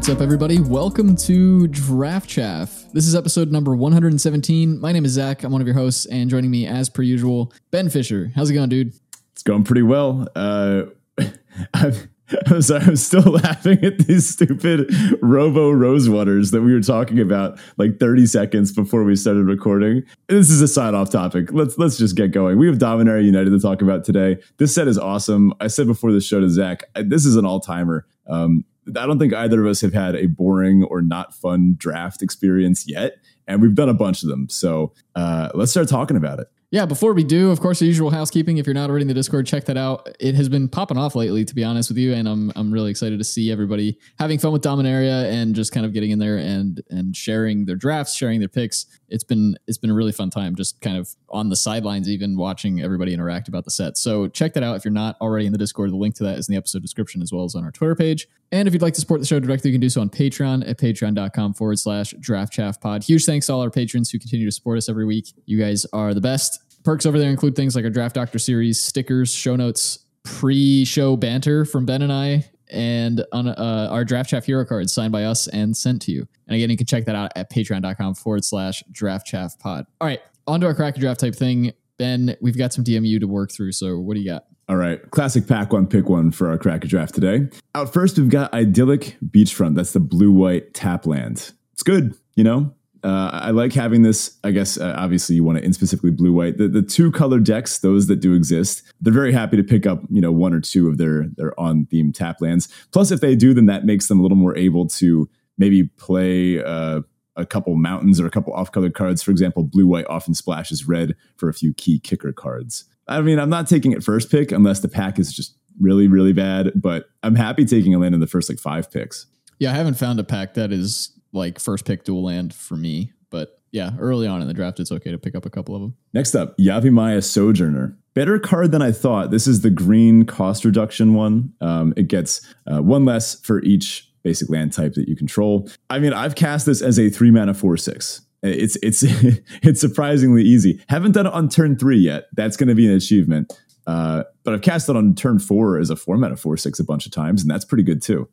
What's up, everybody? Welcome to Draft Chaff. This is episode number 117. My name is Zach. I'm one of your hosts, and joining me, as per usual, Ben Fisher. How's it going, dude? It's going pretty well. Uh, I'm, I'm sorry, I'm still laughing at these stupid Robo Rosewaters that we were talking about like 30 seconds before we started recording. This is a side off topic. Let's let's just get going. We have Dominaria United to talk about today. This set is awesome. I said before the show to Zach, this is an all timer. Um, I don't think either of us have had a boring or not fun draft experience yet, and we've done a bunch of them. So uh, let's start talking about it. Yeah, before we do, of course, the usual housekeeping. If you're not already in the Discord, check that out. It has been popping off lately, to be honest with you, and I'm I'm really excited to see everybody having fun with Dominaria and just kind of getting in there and and sharing their drafts, sharing their picks. It's been it's been a really fun time, just kind of on the sidelines, even watching everybody interact about the set. So check that out if you're not already in the Discord. The link to that is in the episode description as well as on our Twitter page. And if you'd like to support the show directly, you can do so on Patreon at patreon.com forward slash draft chaff pod. Huge thanks to all our patrons who continue to support us every week. You guys are the best. Perks over there include things like our Draft Doctor series, stickers, show notes, pre-show banter from Ben and I, and on uh, our Draft Chaff hero cards signed by us and sent to you. And again, you can check that out at patreon.com forward slash draft chaff pod. All right, on to our crack draft type thing. Ben, we've got some DMU to work through. So what do you got? All right, classic pack one, pick one for our crack draft today. Out first, we've got Idyllic Beachfront. That's the blue white tap land. It's good, you know, uh, I like having this. I guess uh, obviously you want it in specifically blue white. The, the two color decks, those that do exist, they're very happy to pick up you know one or two of their their on theme tap lands. Plus, if they do, then that makes them a little more able to maybe play uh, a couple mountains or a couple off colored cards. For example, blue white often splashes red for a few key kicker cards. I mean, I'm not taking it first pick unless the pack is just really really bad, but I'm happy taking a land in the first like five picks. Yeah, I haven't found a pack that is like first pick dual land for me. But yeah, early on in the draft, it's okay to pick up a couple of them. Next up, Yavimaya Sojourner. Better card than I thought. This is the green cost reduction one. Um, it gets uh, one less for each basic land type that you control. I mean, I've cast this as a three mana four six. It's it's it's surprisingly easy. Haven't done it on turn three yet. That's going to be an achievement. Uh, but I've cast it on turn four as a four mana four six a bunch of times, and that's pretty good too.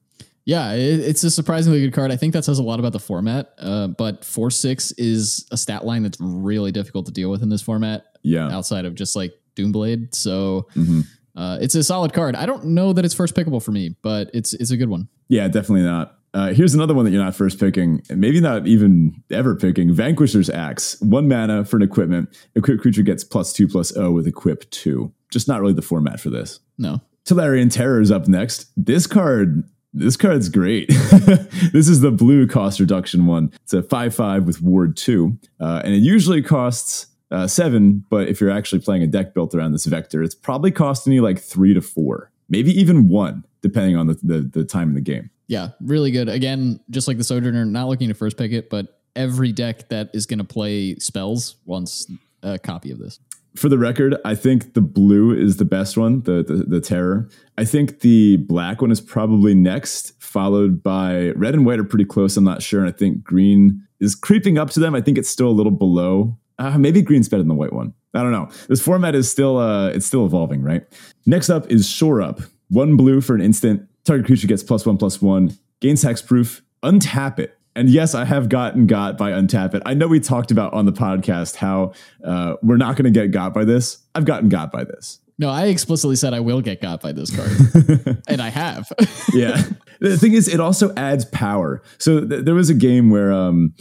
Yeah, it, it's a surprisingly good card. I think that says a lot about the format. Uh, but four six is a stat line that's really difficult to deal with in this format. Yeah, outside of just like Doomblade. So mm-hmm. uh, it's a solid card. I don't know that it's first pickable for me, but it's it's a good one. Yeah, definitely not. Uh, here's another one that you're not first picking, maybe not even ever picking. Vanquisher's Axe. One mana for an equipment. Equipped creature gets plus two plus O with equip two. Just not really the format for this. No. Tolarian Terror is up next. This card this card's great. this is the blue cost reduction one. It's a 5 5 with Ward 2. Uh, and it usually costs uh, 7, but if you're actually playing a deck built around this vector, it's probably costing you like 3 to 4, maybe even 1, depending on the, the, the time in the game. Yeah, really good. Again, just like the Sojourner, not looking to first pick it, but every deck that is going to play spells wants a copy of this for the record, I think the blue is the best one, the, the, the terror. I think the black one is probably next, followed by red and white are pretty close. I'm not sure, and I think green is creeping up to them. I think it's still a little below. Uh, maybe green's better than the white one. I don't know. This format is still uh, it's still evolving, right? Next up is Shore Up. One blue for an instant. Target creature gets plus one plus one. Gains hexproof. Untap it. And yes, I have gotten got by Untap It. I know we talked about on the podcast how uh, we're not going to get got by this. I've gotten got by this. No, I explicitly said I will get got by this card, and I have. yeah. The thing is, it also adds power. So th- there was a game where um,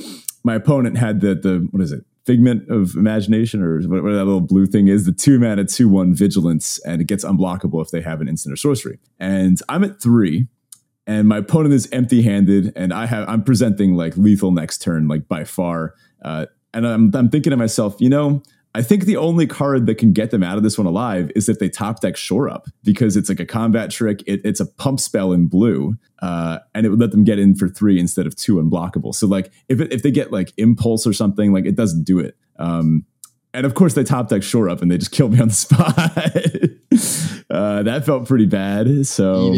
my opponent had the the what is it? Figment of imagination, or whatever that little blue thing is, the two mana, two one vigilance, and it gets unblockable if they have an instant or sorcery. And I'm at three, and my opponent is empty-handed, and I have I'm presenting like lethal next turn, like by far. Uh, and I'm I'm thinking to myself, you know, I think the only card that can get them out of this one alive is if they top deck Shore Up because it's like a combat trick. It, it's a pump spell in blue, uh, and it would let them get in for three instead of two unblockable. So like if it, if they get like Impulse or something, like it doesn't do it. Um, and of course they top deck Shore Up and they just killed me on the spot. uh, that felt pretty bad. So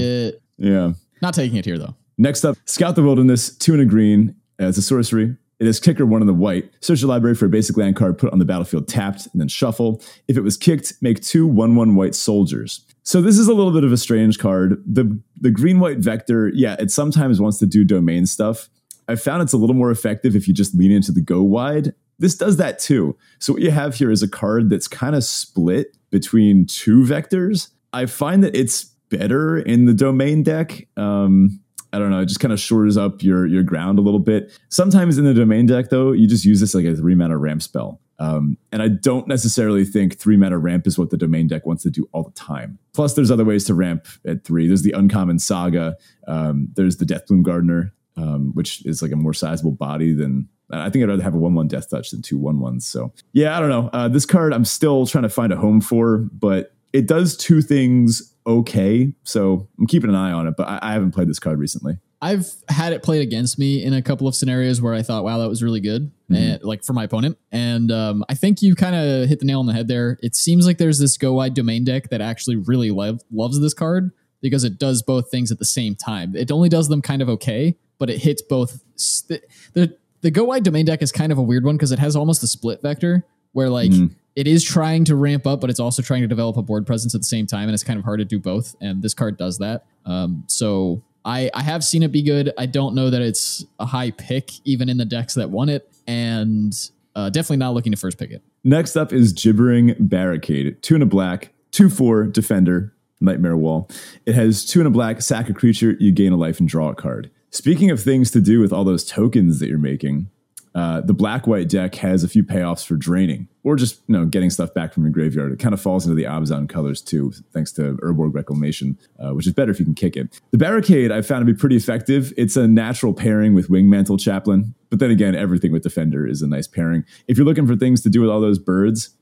yeah. Not taking it here though. Next up, Scout the Wilderness, two and a green as a sorcery. It is kicker one in the white. Search your library for a basic land card, put on the battlefield tapped, and then shuffle. If it was kicked, make two 1 1 white soldiers. So this is a little bit of a strange card. The the green white vector, yeah, it sometimes wants to do domain stuff. I found it's a little more effective if you just lean into the go wide. This does that too. So what you have here is a card that's kind of split between two vectors. I find that it's better in the domain deck. Um, I don't know, it just kind of shores up your your ground a little bit. Sometimes in the domain deck, though, you just use this like a three mana ramp spell. Um, and I don't necessarily think three mana ramp is what the domain deck wants to do all the time. Plus, there's other ways to ramp at three. There's the uncommon saga. Um, there's the Deathbloom Gardener, um, which is like a more sizable body than. I think I'd rather have a one-one death touch than two one-ones. So yeah, I don't know. Uh, this card I'm still trying to find a home for, but it does two things okay. So I'm keeping an eye on it, but I, I haven't played this card recently. I've had it played against me in a couple of scenarios where I thought, wow, that was really good, Mm-hmm. and, like for my opponent. And um, I think you kind of hit the nail on the head there. It seems like there's this go wide domain deck that actually really love, loves this card because it does both things at the same time. It only does them kind of okay, but it hits both. St- the the go wide domain deck is kind of a weird one because it has almost a split vector where like Mhm. It is trying to ramp up, but it's also trying to develop a board presence at the same time, and it's kind of hard to do both. And this card does that. Um, so I I have seen it be good. I don't know that it's a high pick even in the decks that won it, and uh, definitely not looking to first pick it. Next up is Gibbering Barricade. Two and a black, two four defender, Nightmare Wall. It has two and a black, sack a creature, you gain a life and draw a card. Speaking of things to do with all those tokens that you're making, uh, the black white deck has a few payoffs for draining or just you know getting stuff back from your graveyard. It kind of falls into the Abzan colors too, thanks to Urborg Reclamation, uh, which is better if you can kick it. The barricade I found to be pretty effective. It's a natural pairing with Wingmantle Chaplain, but then again, everything with Defender is a nice pairing. If you're looking for things to do with all those birds,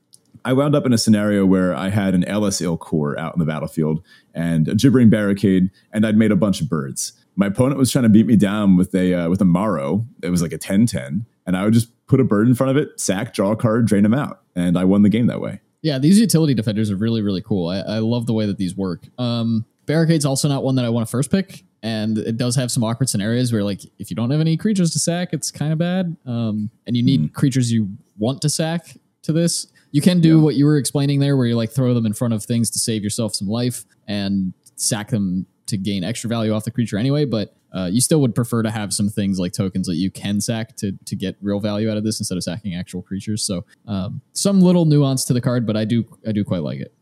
I wound up in a scenario where I had an Elas il-Kor out in the battlefield and a gibbering barricade, and I'd made a bunch of birds. My opponent was trying to beat me down with a uh, with a Maro. It was like a 10-10, and I would just put a bird in front of it, sack, draw a card, drain him out, and I won the game that way. Yeah, these utility defenders are really, really cool. I, I love the way that these work. Um, Barricade's also not one that I want to first pick, and it does have some awkward scenarios where, like, if you don't have any creatures to sack, it's kind of bad. Um, and you need creatures you want to sack to this. You can do what you were explaining there, where you like throw them in front of things to save yourself some life and sack them to gain extra value off the creature anyway. But uh, you still would prefer to have some things like tokens that you can sack to to get real value out of this instead of sacking actual creatures. So um, some little nuance to the card, but I do I do quite like it.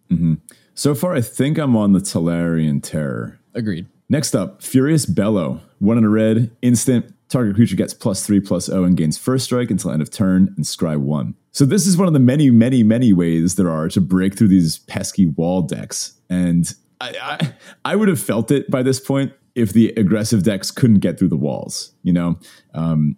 So far, I think I'm on the Tolarian Terror. Agreed. Next up, Furious Bellow. One in a red, instant. Target creature gets plus three plus O and gains first strike until end of turn and scry one. So this is one of the many, many, many ways there are to break through these pesky wall decks. And I, I, I would have felt it by this point if the aggressive decks couldn't get through the walls. You know, um,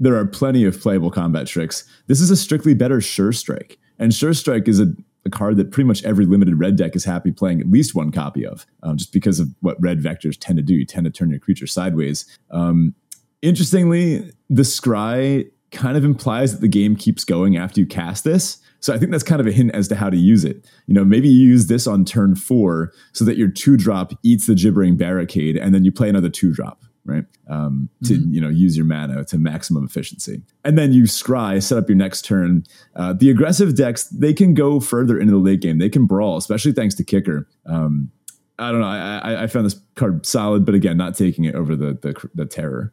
there are plenty of playable combat tricks. This is a strictly better Sure Strike, and Sure Strike is a, a card that pretty much every limited red deck is happy playing at least one copy of, um, just because of what red vectors tend to do. You tend to turn your creature sideways. Um, interestingly, the scry kind of implies that the game keeps going after you cast this. So I think that's kind of a hint as to how to use it. You know, maybe you use this on turn four so that your two drop eats the gibbering barricade, and then you play another two drop, right? Um, to you know use your mana to maximum efficiency, and then you scry, set up your next turn. Uh, the aggressive decks they can go further into the late game. They can brawl, especially thanks to kicker. Um, I don't know. I, I, I found this card solid, but again, not taking it over the the, the terror.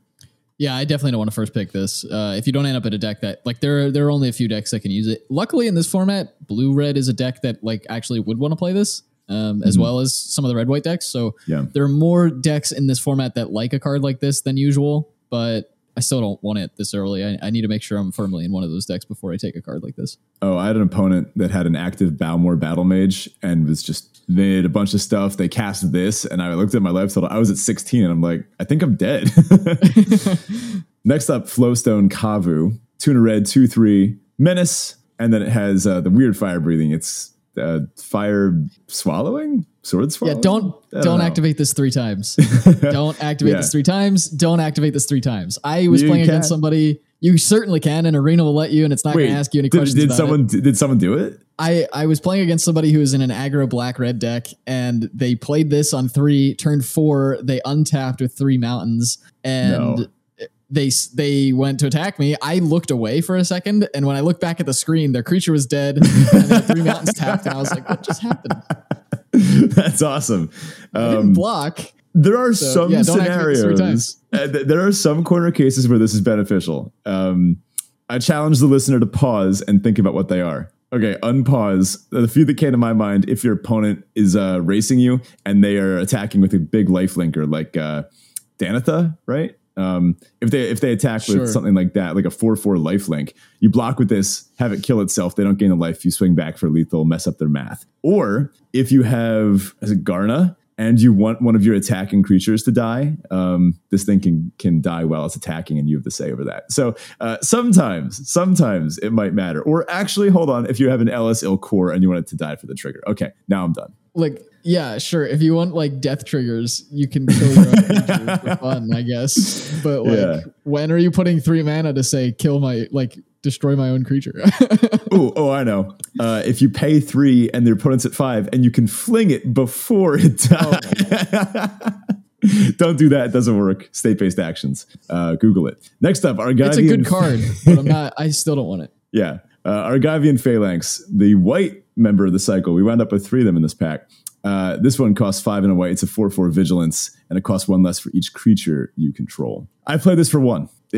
Yeah, I definitely don't want to first pick this. Uh, if you don't end up at a deck that like there are, there are only a few decks that can use it. Luckily, in this format, blue red is a deck that like actually would want to play this, um, as well as some of the red white decks. So Yeah. there are more decks in this format that like a card like this than usual. But I still don't want it this early. I, I need to make sure I'm firmly in one of those decks before I take a card like this. Oh, I had an opponent that had an active Balmor Battlemage and was just made a bunch of stuff. They cast this, and I looked at my life total. I was at 16, and I'm like, I think I'm dead. Next up, Flowstone Kavu, two in a red, two three menace, and then it has uh, the weird fire breathing. It's uh, fire swallowing, sword swallowing. Yeah, don't I don't activate this three times. don't activate Yeah. this three times. Don't activate this three times. I was You playing can. against somebody. You certainly can, and Arena will let you, and it's not going to ask you any did, questions. did someone It. did someone do it? I I was playing against somebody who was in an aggro black red deck, and they played this on three. Turn four, they untapped with three mountains, and No. they they went to attack me. I looked away for a second, and when I looked back at the screen, their creature was dead, and they had three mountains tapped, and I was like, "What just happened?" That's awesome. Um, block. there are some yeah, don't activate this three scenarios. uh, th- there are some corner cases where this is beneficial. Um, I challenge the listener to pause and think about what they are. Okay, unpause. The few that came to my mind: if your opponent is uh, racing you and they are attacking with a big life linker, like uh, Danitha, right? Um, if they if they attack Sure. with something like that, like a four four life link, you block with this, have it kill itself. They don't gain a life. You swing back for lethal, mess up their math. Or if you have as a Garna and you want one of your attacking creatures to die, um, this thing can can die while it's attacking, and you have the say over that. So uh, sometimes, sometimes it might matter. Or actually, hold on, if you have an Elas il-Kor and you want it to die for the trigger. Okay, now I'm done. Like, yeah, sure. If you want like death triggers, you can kill your own creature for fun, I guess. But like, Yeah. when are you putting three mana to say kill my like destroy my own creature? Oh, oh, I know. Uh, if you pay three and the opponent's at five, and you can fling it before it dies. Don't do that. It doesn't work. State based actions. Uh, Google it. Next up, Argivian. it's a good card, but I'm not. I still don't want it. Yeah. Uh, Argivian Phalanx, the white member of the cycle. We wound up with three of them in this pack. Uh, this one costs five and a white. It's a 4 4 vigilance, and it costs one less for each creature you control. I play this for one,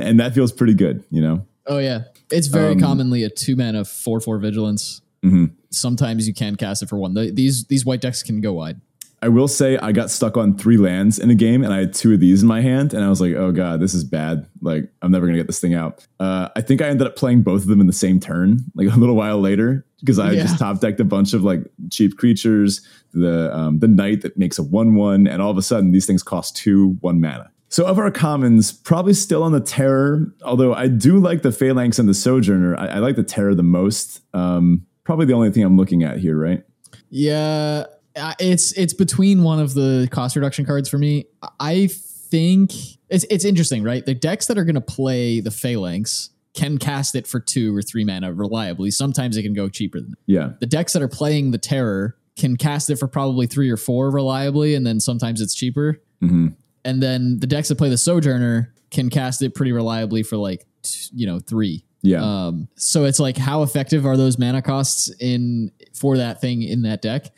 and that feels pretty good, you know? Oh yeah, it's very Um, commonly a two mana four four vigilance. Mhm. Sometimes you can cast it for one. The- these these white decks can go wide. I will say I got stuck on three lands in a game, and I had two of these in my hand, and I was like, "Oh god, this is bad. Like, I'm never gonna get this thing out." Uh, I think I ended up playing both of them in the same turn, like a little while later, because I Yeah. just top decked a bunch of like cheap creatures, the um, the knight that makes a one one, and all of a sudden these things cost two one mana. So of our commons, probably still on the terror. Although I do like the phalanx and the sojourner. I, I like the terror the most. Um, probably the only thing I'm looking at here, right? Yeah, it's it's between one of the cost reduction cards for me. I think it's it's interesting, right? The decks that are going to play the phalanx can cast it for two or three mana reliably. Sometimes it can go cheaper than that. Yeah. The decks that are playing the terror can cast it for probably three or four reliably, and then sometimes it's cheaper. hmm And then the decks that play the sojourner can cast it pretty reliably for like t- you know three. Yeah. Um, so it's like how effective are those mana costs in for that thing in that deck?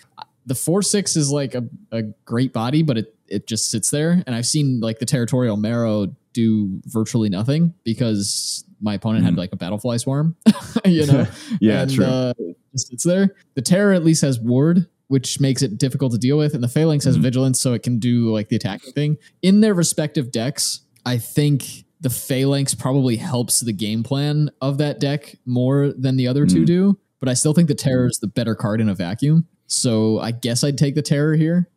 The four six is like a, a great body, but it it just sits there. And I've seen like the Territorial Maro do virtually nothing because my opponent had like a battlefly swarm, you know. Yeah, and, true. Uh, it just sits there. The terror at least has ward, which makes it difficult to deal with, and the phalanx has Mhm. vigilance, so it can do like the attacking thing in their respective decks. I think the phalanx probably helps the game plan of that deck more than the other two Mm. do, but I still think the terror is the better card in a vacuum. So I guess I'd take the terror here.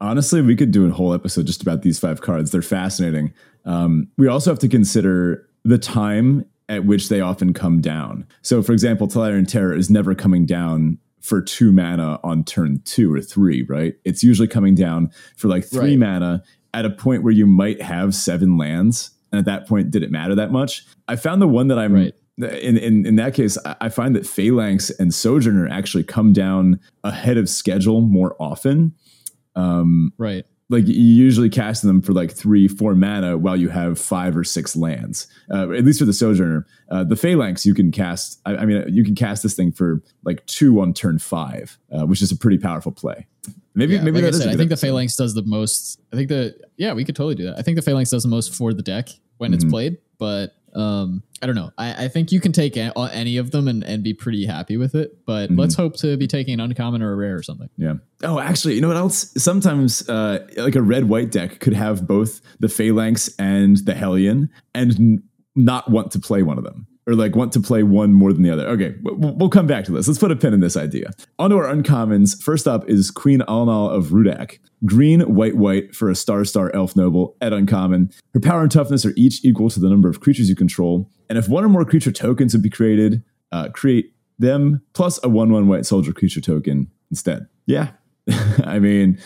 Honestly, we could do a whole episode just about these five cards. They're fascinating. Um, we also have to consider the time at which they often come down. So, for example, Tolarian Terror is never coming down for two mana on turn two or three, right? It's usually coming down for like three Right. mana at a point where you might have seven lands. And at that point, did it matter that much? I found the one that I'm Right. In, in in that case, I find that Phalanx and Sojourner actually come down ahead of schedule more often. Um, Right. like you usually cast them for like three, four mana while you have five or six lands. Uh, at least for the Sojourner, uh, the Phalanx you can cast. I, I mean, you can cast this thing for like two on turn five, uh, which is a pretty powerful play. Maybe, Yeah, maybe like that I is said, I think the phalanx does the most. I think the yeah, we could totally do that. I think the phalanx does the most for the deck when it's Mhm. played, but um, I don't know. I, I think you can take any of them and, and be pretty happy with it. But Mhm. let's hope to be taking an uncommon or a rare or something. Yeah. Oh, actually, you know what else? Sometimes, uh, like a red white deck could have both the Phalanx and the Hellion, and n- not want to play one of them, or like want to play one more than the other. Okay, we'll, come back to this. Let's put a pin in this idea. On to our uncommons. First up is Queen Allenal of Ruadach. Green, white, white for a star star elf noble at uncommon. Her power and toughness are each equal to the number of creatures you control. And if one or more creature tokens would be created, uh, create them plus a 1 1 white soldier creature token instead. Yeah. I mean,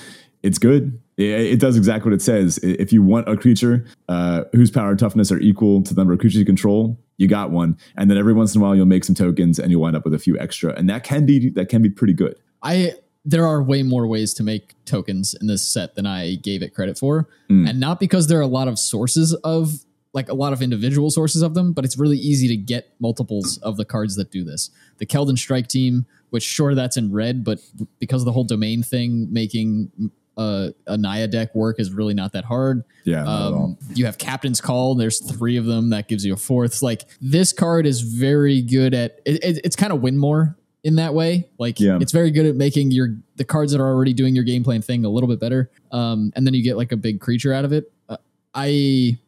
it's good. It, it does exactly what it says. If you want a creature uh, whose power and toughness are equal to the number of creatures you control, you got one. And then every once in a while, you'll make some tokens and you'll wind up with a few extra. And that can be that can be pretty good. I there are way more ways to make tokens in this set than I gave it credit for, Mm. and not because there are a lot of sources of like a lot of individual sources of them, but it's really easy to get multiples of the cards that do this. The Keldon Strike team, which sure that's in red, but because of the whole domain thing, making uh, a Naya deck work is really not that hard. Yeah, um, you have Captain's Call. There's three of them that gives you a fourth. Like this card is very good at. It, it, it's kind of win more in that way. Like yeah. it's very good at making your the cards that are already doing your game plan thing a little bit better. Um, and then you get like a big creature out of it. Uh, I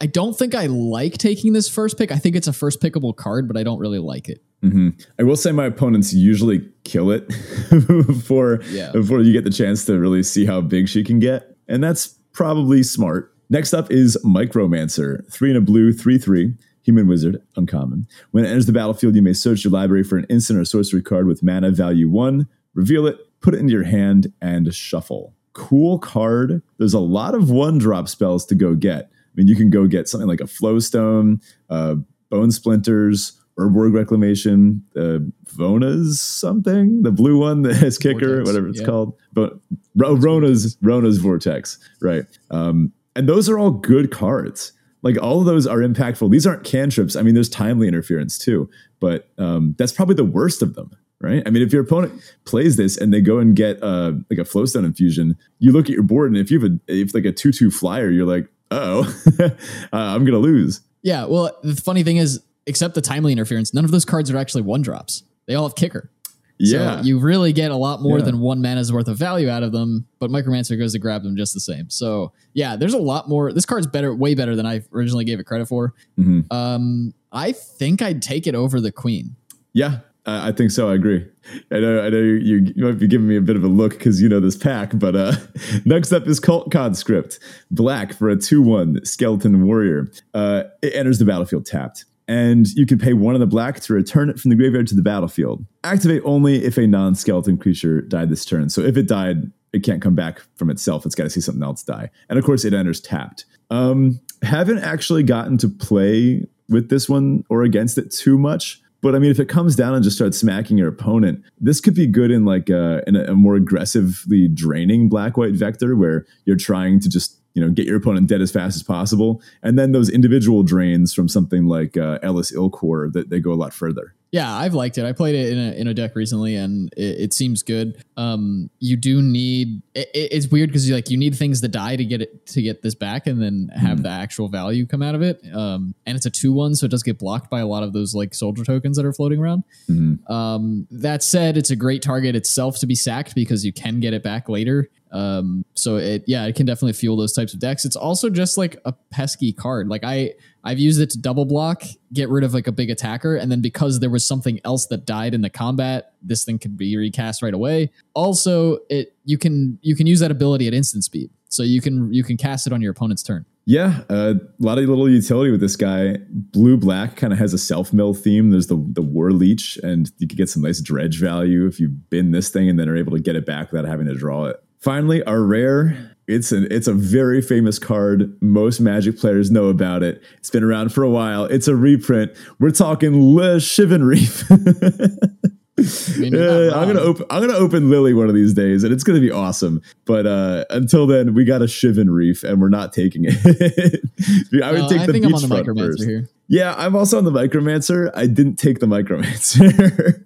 I don't think I like taking this first pick. I think it's a first pickable card, but I don't really like it. Mm-hmm. I will say my opponents usually kill it before yeah. before you get the chance to really see how big she can get, and that's probably smart. Next up is Micromancer, three in a blue, three three. Human Wizard, uncommon. When it enters the battlefield, you may search your library for an instant or sorcery card with mana value one, reveal it, put it into your hand, and shuffle. Cool card. There's a lot of one drop spells to go get. I mean, you can go get something like a Flowstone, uh, Bone Splinters, Urborg Reclamation, uh, Vona's something, the blue one that has kicker, Vortex, whatever it's yeah. called. But Rona's Rona's Vortex, right? Um, and those are all good cards. Like all of those are impactful. These aren't cantrips. I mean, there's timely interference too, but um, that's probably the worst of them, right? I mean, if your opponent plays this and they go and get uh, like a flowstone infusion, you look at your board and if you have a if like a two two flyer, you're like, oh, uh, I'm gonna lose. Yeah. Well, the funny thing is, except the timely interference, none of those cards are actually one drops. They all have kicker. Yeah. So you really get a lot more yeah. than one mana's worth of value out of them, but Micromancer goes to grab them just the same. So yeah, there's a lot more. This card's better, way better than I originally gave it credit for. Mm-hmm. Um, I think I'd take it over the Queen. Yeah, I think so. I agree. I know. I know you, you might be giving me a bit of a look because you know this pack. But uh, next up is Cult Conscript, black for a two-one skeleton warrior. Uh, it enters the battlefield tapped and you can pay one of the black to return it from the graveyard to the battlefield. Activate only if a non skeleton creature died this turn. So if it died, it can't come back from itself. It's got to see something else die. And of course, it enters tapped. Um, haven't actually gotten to play with this one or against it too much. But I mean, if it comes down and just starts smacking your opponent, this could be good in like a, in a, more aggressively draining black white vector where you're trying to just you know get your opponent dead as fast as possible. And then those individual drains from something like uh, Elas il-Kor that they go a lot further yeah i've liked it i played it in a, in a deck recently and it, it seems good um, you do need it, it's weird because you like you need things to die to get it to get this back and then have mm. the actual value come out of it um, and it's a 2-1 so it does get blocked by a lot of those like soldier tokens that are floating around mm. um, that said it's a great target itself to be sacked because you can get it back later um, so it yeah, it can definitely fuel those types of decks. It's also just like a pesky card. Like I I've used it to double block, get rid of like a big attacker, and then because there was something else that died in the combat, this thing could be recast right away. Also, it you can you can use that ability at instant speed. So you can you can cast it on your opponent's turn. Yeah, uh, a lot of little utility with this guy. Blue black kind of has a self mill theme. There's the the war leech, and you could get some nice dredge value if you bin this thing and then are able to get it back without having to draw it. Finally, our rare. It's an it's a very famous card. Most Magic players know about it. It's been around for a while. It's a reprint. We're talking Le Shivan Reef. I mean, uh, I'm gonna open. I'm gonna open Lily one of these days, and it's gonna be awesome. But uh, until then, we got a Shivan Reef, and we're not taking it. I would uh, take I the think I'm on the Micromancer first. here. Yeah, I'm also on the Micromancer. I didn't take the Micromancer.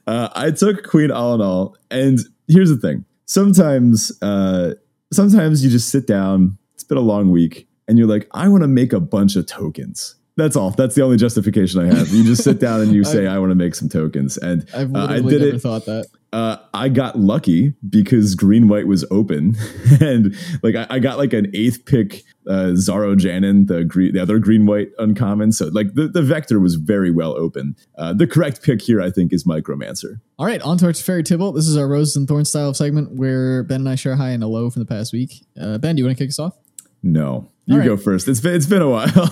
uh, I took Queen Allenal, and here's the thing: sometimes uh, sometimes you just sit down. It's been a long week, and you're like, I want to make a bunch of tokens. That's all. That's the only justification I have. You just sit down and you say, "I want to make some tokens," and I've uh, I did never it. thought that. Uh, I got lucky because green white was open, and like I, I, got like an eighth pick uh, Zar Ojanen, the green, the other green white uncommon. So like the, the vector was very well open. Uh, the correct pick here, I think, is Micromancer. All right, on to our Teferi Tibalt. This is our Roses and Thorns style segment where Ben and I share high and a low from the past week. Uh, ben, do you want to kick us off? No, you right. go first. It's been it's been a while.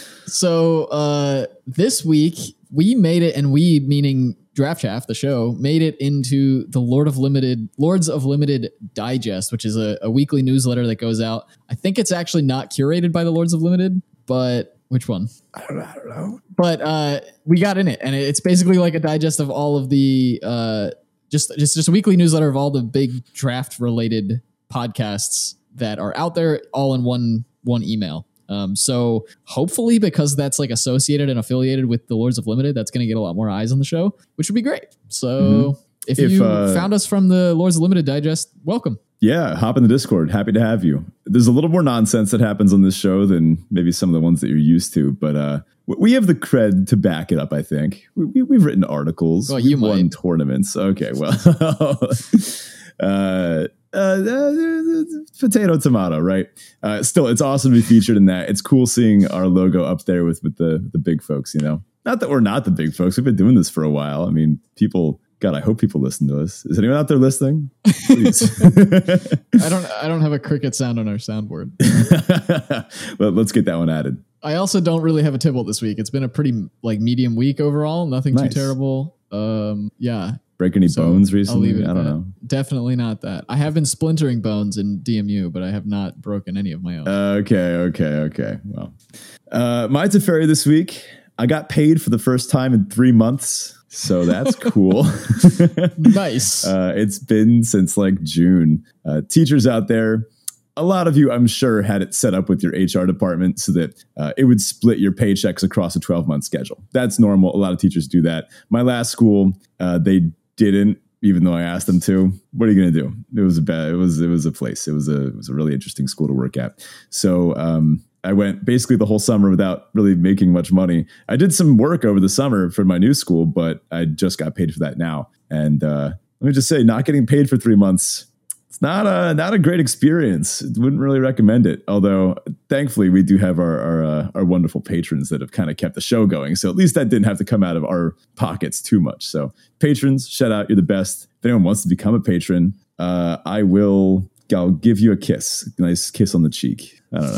so uh, this week we made it, and we meaning Draft Chaff, the show, made it into the Lord of Limited Lords of Limited Digest, which is a, a weekly newsletter that goes out. I think it's actually not curated by the Lords of Limited, but which one? I don't know. I don't know. But uh, we got in it, and it's basically like a digest of all of the uh, just just just a weekly newsletter of all the big draft related podcasts that are out there, all in one one email. Um, so hopefully, because that's like associated and affiliated with the Lords of Limited, that's going to get a lot more eyes on the show, which would be great. So mm-hmm. if, if, you uh, found us from the Lords of Limited digest, welcome. Yeah, hop in the Discord. Happy to have you. There's a little more nonsense that happens on this show than maybe some of the ones that you're used to, but uh, we have the cred to back it up. I think we, have written articles. Well, you won tournaments. Okay, well, uh, uh, potato tomato, right? Uh, still, it's awesome to be featured in that. It's cool seeing our logo up there with with the the big folks. You know, not that we're not the big folks. We've been doing this for a while. I mean, people. God, I hope people listen to us. Is anyone out there listening? Please. I don't. I don't have a cricket sound on our soundboard. but let's get that one added. I also don't really have a Tibalt this week. It's been a pretty like medium week overall. Nothing nice. too terrible. Um, yeah, break any so bones recently? I don't that. know. Definitely not that. I have been splintering bones in DMU, but I have not broken any of my own. Okay, okay, okay. Well, uh, my Teferi this week, I got paid for the first time in three months. So that's cool. nice. Uh, it's been since like June. Uh, teachers out there, a lot of you, I'm sure, had it set up with your HR department so that uh, it would split your paychecks across a 12 month schedule. That's normal. A lot of teachers do that. My last school, uh, they didn't even though I asked them to. What are you going to do? It was a bad. It was it was a place. It was a it was a really interesting school to work at. So um, I went basically the whole summer without really making much money. I did some work over the summer for my new school, but I just got paid for that now. And uh, let me just say, not getting paid for three months it's not a not a great experience. Wouldn't really recommend it. Although thankfully we do have our our, uh, our wonderful patrons that have kind of kept the show going. So at least that didn't have to come out of our pockets too much. So patrons, shout out, you're the best. If anyone wants to become a patron, uh, I will. I'll give you a kiss, nice kiss on the cheek. I don't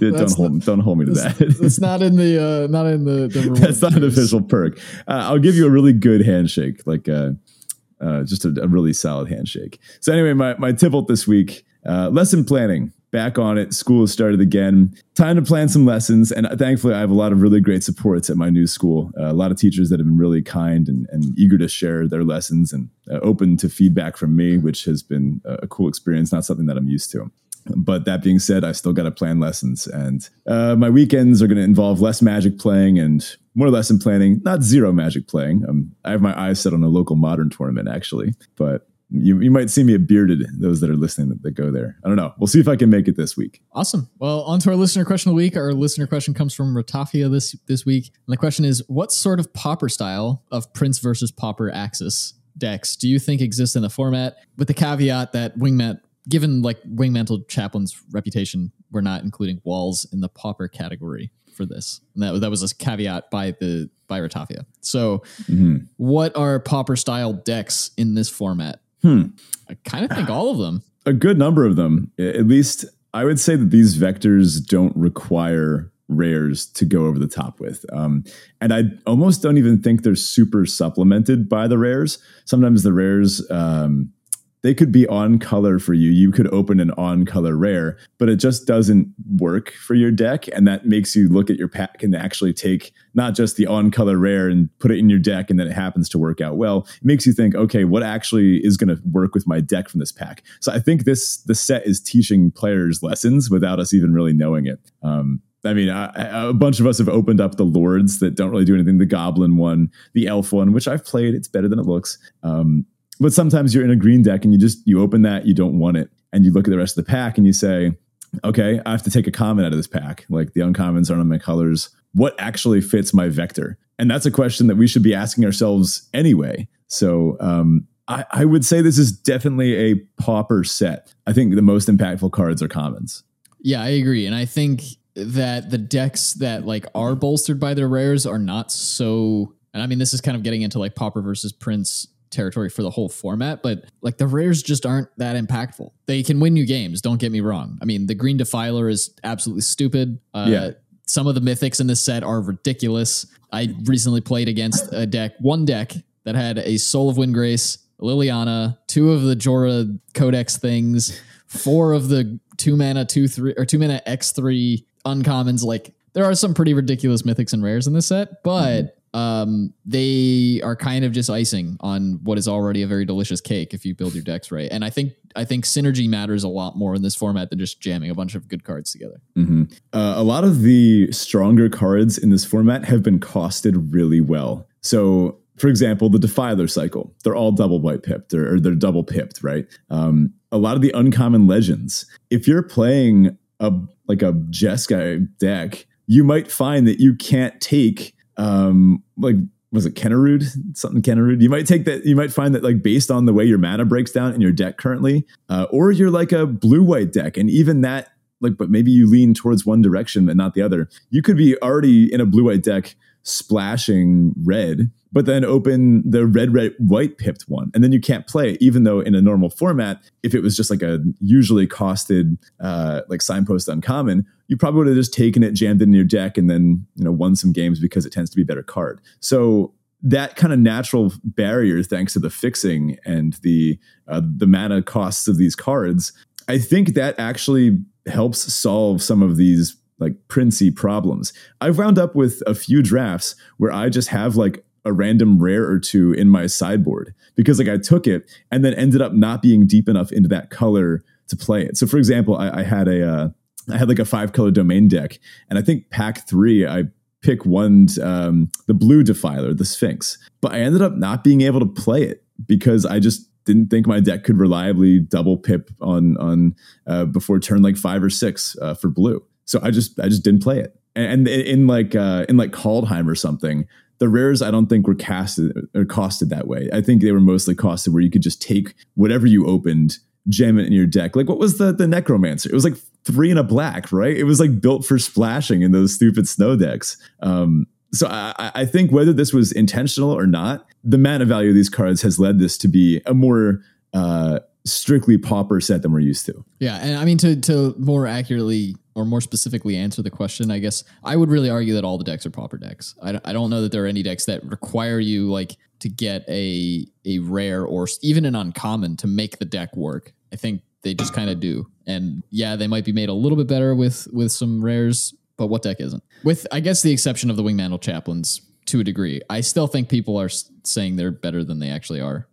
know. don't hold not, don't hold me to that. It's not in the uh, not in the. the That's not an official perk. Uh, I'll give you a really good handshake, like uh, just a, a, really solid handshake. So anyway, my my Tibalt this week, uh, lesson planning. Back on it. School has started again. Time to plan some lessons. And thankfully, I have a lot of really great supports at my new school. Uh, a lot of teachers that have been really kind and, and eager to share their lessons and uh, open to feedback from me, which has been a cool experience, not something that I'm used to. But that being said, I still got to plan lessons, and uh, my weekends are going to involve less magic playing and more or less in planning. Not zero magic playing. Um, I have my eyes set on a local modern tournament actually, but you, you might see me bearded those that are listening that, that, go there. I don't know. We'll see if i can make it this week. Awesome. Well on to our listener question of the week. Our listener question comes from Ratafia this this week. And the question is what sort of pauper style of prince versus pauper axis decks do you think exists in the format with the caveat that wingmat given like Wingmantle Chaplain's reputation, we're not including walls in the pauper category for this. And that, that was a caveat by the by Ratafia. So, mm-hmm. what are pauper style decks in this format? Hmm. I kind of think all of them. A good number of them. At least I would say that these vectors don't require rares to go over the top with. Um, and I almost don't even think they're super supplemented by the rares. Sometimes the rares um, they could be on color for you. You could open an on color rare, but it just doesn't work for your deck. And that makes you look at your pack and actually take not just the on color rare and put it in your deck and then it happens to work out well. It makes you think, okay, what actually is going to work with my deck from this pack? So I think this, the set is teaching players lessons without us even really knowing it. Um, I mean, I, a bunch of us have opened up the lords that don't really do anything. The goblin one, the elf one, which I've played. It's better than it looks. Um, but sometimes you're in a green deck and you just you open that, you don't want it, and you look at the rest of the pack and you say, okay, I have to take a common out of this pack. Like the uncommons aren't on my colors. What actually fits my vector? And that's a question that we should be asking ourselves anyway. So um, I, I would say this is definitely a pauper set. I think the most impactful cards are commons. Yeah, I agree, and I think that the decks that like are bolstered by their rares are not so. And I mean, this is kind of getting into like pauper versus prince territory for the whole format, but like the rares just aren't that impactful. They can win you games, don't get me wrong. I mean, the Green Defiler is absolutely stupid. Uh, yeah. Some of the mythics in this set are ridiculous. I recently played against a deck, one deck that had a Soul of Windgrace, Liliana, two of the Jodah Codex things, four of the two mana two three or two mana X three uncommons. Like there are some pretty ridiculous mythics and rares in this set, but mm um, they are kind of just icing on what is already a very delicious cake if you build your decks right. And I think I think synergy matters a lot more in this format than just jamming a bunch of good cards together. Mm-hmm. Uh, a lot of the stronger cards in this format have been costed really well. So, for example, the Defiler cycle, they're all double white pipped or, or they're double pipped, right? Um, a lot of the uncommon legends, if you're playing a like a Jeskai deck, you might find that you can't take um, like was it Kennerud? Something Kennerud. You might take that. You might find that like based on the way your mana breaks down in your deck currently, uh, or you're like a blue white deck, and even that like, but maybe you lean towards one direction and not the other. You could be already in a blue white deck splashing red, but then open the red, red, white pipped one. And then you can't play, even though in a normal format, if it was just like a usually costed, uh, like signpost uncommon, you probably would have just taken it, jammed it in your deck, and then, you know, won some games because it tends to be a better card. So that kind of natural barrier, thanks to the fixing and the uh, the mana costs of these cards, I think that actually helps solve some of these like princey problems. I've wound up with a few drafts where I just have like a random rare or two in my sideboard because like I took it and then ended up not being deep enough into that color to play it. So for example, I, I had a uh, I had like a five color domain deck, and I think pack three I pick one um, the blue defiler, the Sphinx, but I ended up not being able to play it because I just didn't think my deck could reliably double pip on on uh, before turn like five or six uh, for blue. So I just I just didn't play it. And, in like uh, in like Kaldheim or something, the rares I don't think were casted or costed that way. I think they were mostly costed where you could just take whatever you opened, jam it in your deck. Like what was the the Necromancer? It was like three and a black, right? It was like built for splashing in those stupid snow decks. Um, so I, I, think whether this was intentional or not, the mana value of these cards has led this to be a more uh, strictly pauper set than we're used to. Yeah, and I mean to to more accurately or more specifically answer the question, I guess I would really argue that all the decks are proper decks. I, I don't know that there are any decks that require you like to get a a rare or even an uncommon to make the deck work. I think they just kind of do. And yeah, they might be made a little bit better with with some rares, but what deck isn't? With I guess the exception of the Wingmantle Chaplains to a degree. I still think people are saying they're better than they actually are.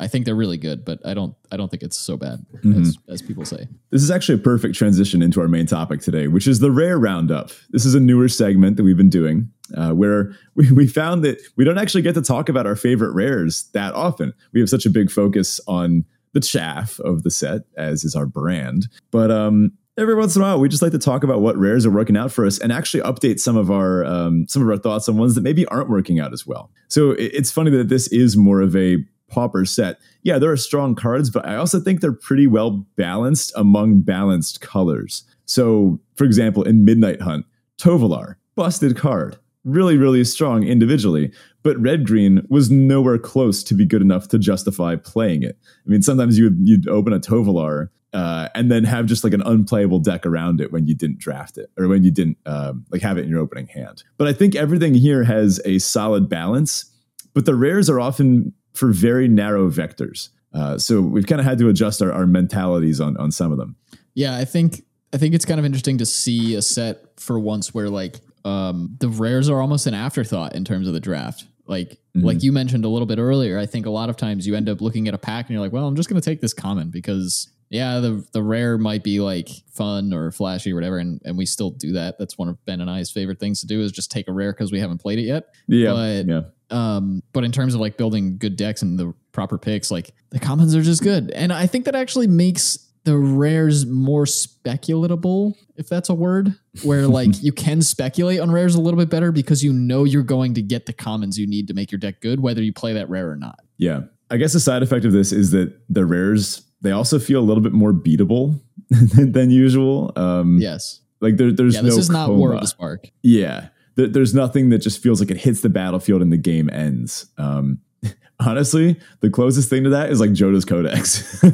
I think they're really good, but I don't I don't think it's so bad mm-hmm. as, as people say. This is actually a perfect transition into our main topic today, which is the rare roundup. This is a newer segment that we've been doing uh, where we, we found that we don't actually get to talk about our favorite rares that often. We have such a big focus on the chaff of the set, as is our brand. But um, every once in a while, we just like to talk about what rares are working out for us and actually update some of our um, some of our thoughts on ones that maybe aren't working out as well. So it, it's funny that this is more of a pauper set. Yeah, there are strong cards, but I also think they're pretty well balanced among balanced colors. So, for example, in Midnight Hunt, Tovolar, busted card, really, really strong individually, but red green was nowhere close to be good enough to justify playing it. I mean, sometimes you would, you'd open a Tovolar uh, and then have just like an unplayable deck around it when you didn't draft it or when you didn't um, like have it in your opening hand. But I think everything here has a solid balance. But the rares are often for very narrow vectors. Uh, so we've kind of had to adjust our, our mentalities on on some of them. Yeah, I think I think it's kind of interesting to see a set for once where like um, the rares are almost an afterthought in terms of the draft. Like mm-hmm. like you mentioned a little bit earlier, I think a lot of times you end up looking at a pack and you're like, well, I'm just going to take this common because yeah, the the rare might be like fun or flashy or whatever, and, and we still do that. That's one of Ben and I's favorite things to do is just take a rare because we haven't played it yet. Yeah, but yeah. Um, but in terms of like building good decks and the proper picks, like the commons are just good. And I think that actually makes the rares more speculatable, if that's a word, where like you can speculate on rares a little bit better because you know you're going to get the commons you need to make your deck good, whether you play that rare or not. Yeah. I guess the side effect of this is that the rares, they also feel a little bit more beatable than, than usual. Um, yes. Like there, there's yeah, this no is not. War of the Spark. Yeah th- there's nothing that just feels like it hits the battlefield and the game ends. Um, honestly, the closest thing to that is like Jodah's Codex.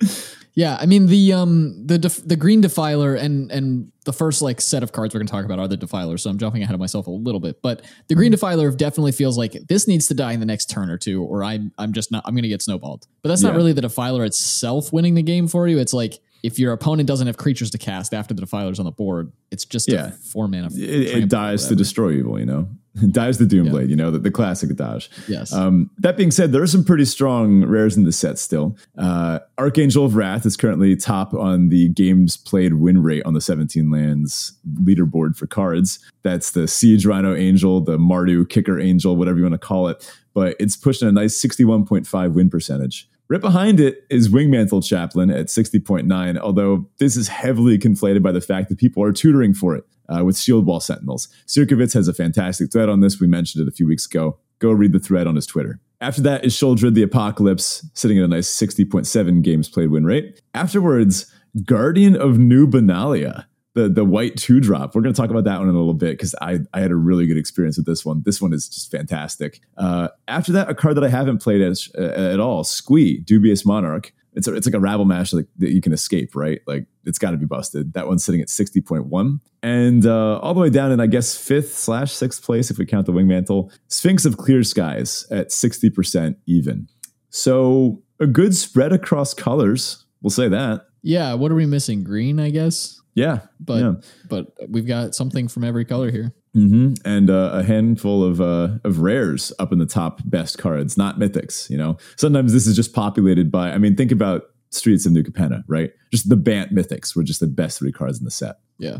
yeah, I mean the um the def- the green defiler and and the first like set of cards we're going to talk about are the defilers. So I'm jumping ahead of myself a little bit, but the green defiler definitely feels like this needs to die in the next turn or two, or I'm I'm just not I'm going to get snowballed. But that's not really the defiler itself winning the game for you. It's like if your opponent doesn't have creatures to cast after the defiler's on the board, it's just Yeah. a four mana. It, it dies to destroy evil, you know? It dies the Doomblade, you know, the, the classic dodge. Yes. Um, that being said, there are some pretty strong rares in the set still. Uh, Archangel of Wrath is currently top on the games played win rate on the 17 lands leaderboard for cards. That's the Siege Rhino Angel, the Mardu Kicker Angel, whatever you want to call it. But it's pushing a nice 61.5 win percentage. Right behind it is Wingmantle Chaplain at 60.9, although this is heavily conflated by the fact that people are tutoring for it uh, with Shield Wall Sentinels. Sierkovitz has a fantastic thread on this. We mentioned it a few weeks ago. Go read the thread on his Twitter. After that is Sheoldred the Apocalypse, sitting at a nice 60.7 games played win rate. Afterwards, Guardian of New Benalia, the, the white two drop. We're going to talk about that one in a little bit because I, I had a really good experience with this one. This one is just fantastic. Uh, after that, a card that I haven't played as, uh, at all Squee, Dubious Monarch. It's, a, it's like a rabble mash like, that you can escape, right? Like it's got to be busted. That one's sitting at 60.1. And uh, all the way down in, I guess, fifth slash sixth place, if we count the wing mantle, Sphinx of Clear Skies at 60% even. So a good spread across colors. We'll say that. yeah. What are we missing? Green, I guess. Yeah. But yeah. but we've got something from every color here. hmm And uh, a handful of uh, of rares up in the top best cards, not mythics. You know, sometimes this is just populated by. I mean, think about Streets of New Capenna, right? Just the Bant mythics were just the best three cards in the set. Yeah.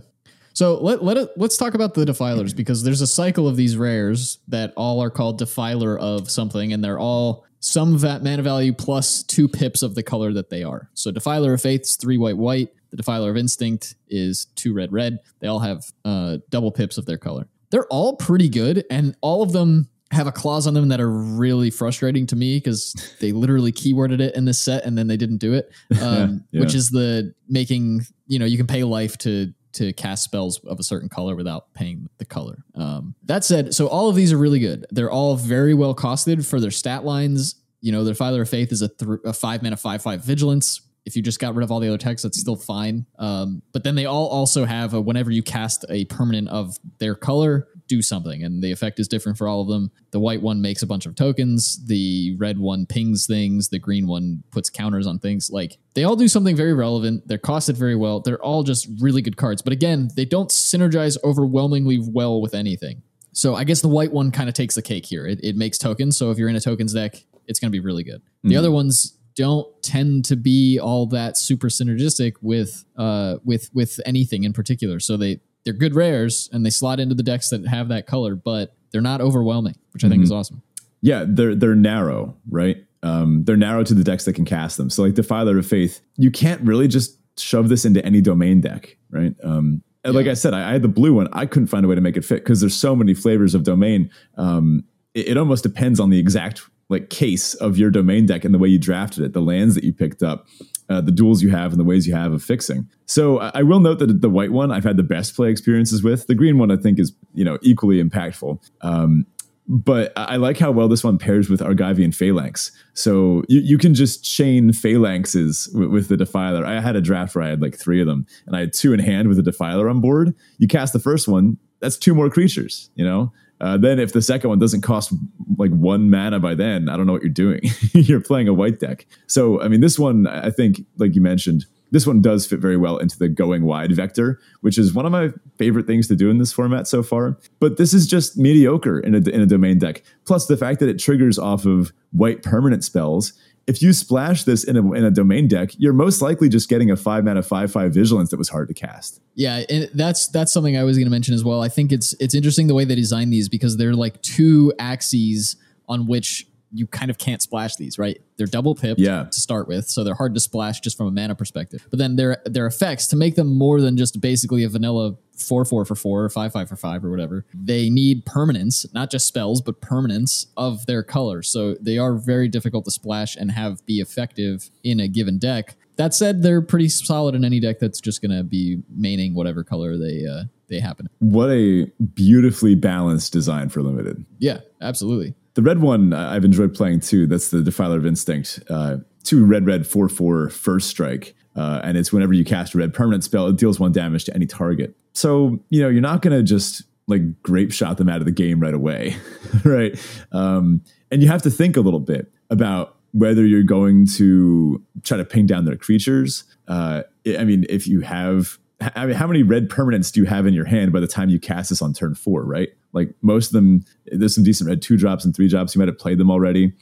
So let let it, let's talk about the defilers because there's a cycle of these rares that all are called defiler of something, and they're all some va- mana value plus two pips of the color that they are. So defiler of faiths, three white white. The defiler of instinct is two red red. They all have uh, double pips of their color. They're all pretty good, and all of them have a clause on them that are really frustrating to me because they literally keyworded it in this set and then they didn't do it, um, Yeah. which is the making you know you can pay life to to cast spells of a certain color without paying the color. Um, that said, so all of these are really good. They're all very well costed for their stat lines. You know, their Filer of Faith is a, th- a five mana five five vigilance. If you just got rid of all the other text, that's still fine. Um, but then they all also have a whenever you cast a permanent of their color, do something, and the effect is different for all of them. The white one makes a bunch of tokens. The red one pings things. The green one puts counters on things. Like they all do something very relevant. They're costed very well. They're all just really good cards. But again, they don't synergize overwhelmingly well with anything. So I guess the white one kind of takes the cake here. It, it makes tokens. So if you're in a tokens deck, it's going to be really good. The other ones don't tend to be all that super synergistic with uh with with anything in particular. So they they're good rares and they slot into the decks that have that color, but they're not overwhelming, which I think is awesome. Yeah, they're they're narrow, right? Um, they're narrow to the decks that can cast them. So like the Defiler of Faith, you can't really just shove this into any domain deck, right? Um, and like I said, I, I had the blue one. I couldn't find a way to make it fit because there's so many flavors of domain. Um, it, it almost depends on the exact like case of your domain deck and the way you drafted it, the lands that you picked up, uh, the duels you have, and the ways you have of fixing. So I, I will note that the white one I've had the best play experiences with. The green one I think is you know equally impactful. Um, but I like how well this one pairs with Argivian Phalanx. So you, you can just chain phalanxes with, with the Defiler. I had a draft where I had like three of them, and I had two in hand with the Defiler on board. You cast the first one, that's two more creatures, you know? Uh, then if the second one doesn't cost like one mana by then, I don't know what you're doing. you're playing a white deck. So, I mean, this one, I think, like you mentioned, this one does fit very well into the going wide vector, which is one of my favorite things to do in this format so far. But this is just mediocre in a, in a domain deck. Plus, the fact that it triggers off of white permanent spells. If you splash this in a, in a domain deck, you're most likely just getting a five mana five five vigilance that was hard to cast. Yeah, and that's that's something I was going to mention as well. I think it's it's interesting the way they design these because they're like two axes on which you kind of can't splash these, right? They're double pipped Yeah. to start with, so they're hard to splash just from a mana perspective. But then their their effects to make them more than just basically a vanilla four four for four or five five for five or whatever. They need permanence, not just spells, but permanence of their color. So they are very difficult to splash and have be effective in a given deck. That said, they're pretty solid in any deck that's just going to be maining whatever color they uh, they happen. What a beautifully balanced design for limited. Yeah, absolutely. The red one I've enjoyed playing too. That's the Defiler of Instinct. Uh, two red, red, four, four, first strike. Uh, and it's whenever you cast a red permanent spell, it deals one damage to any target. So, you know, you're not going to just like grape shot them out of the game right away. right. Um, and you have to think a little bit about whether you're going to try to ping down their creatures. Uh, I mean, if you have, I mean, how many red permanents do you have in your hand by the time you cast this on turn four, right? Like most of them, there's some decent red two drops and three drops. You might have played them already.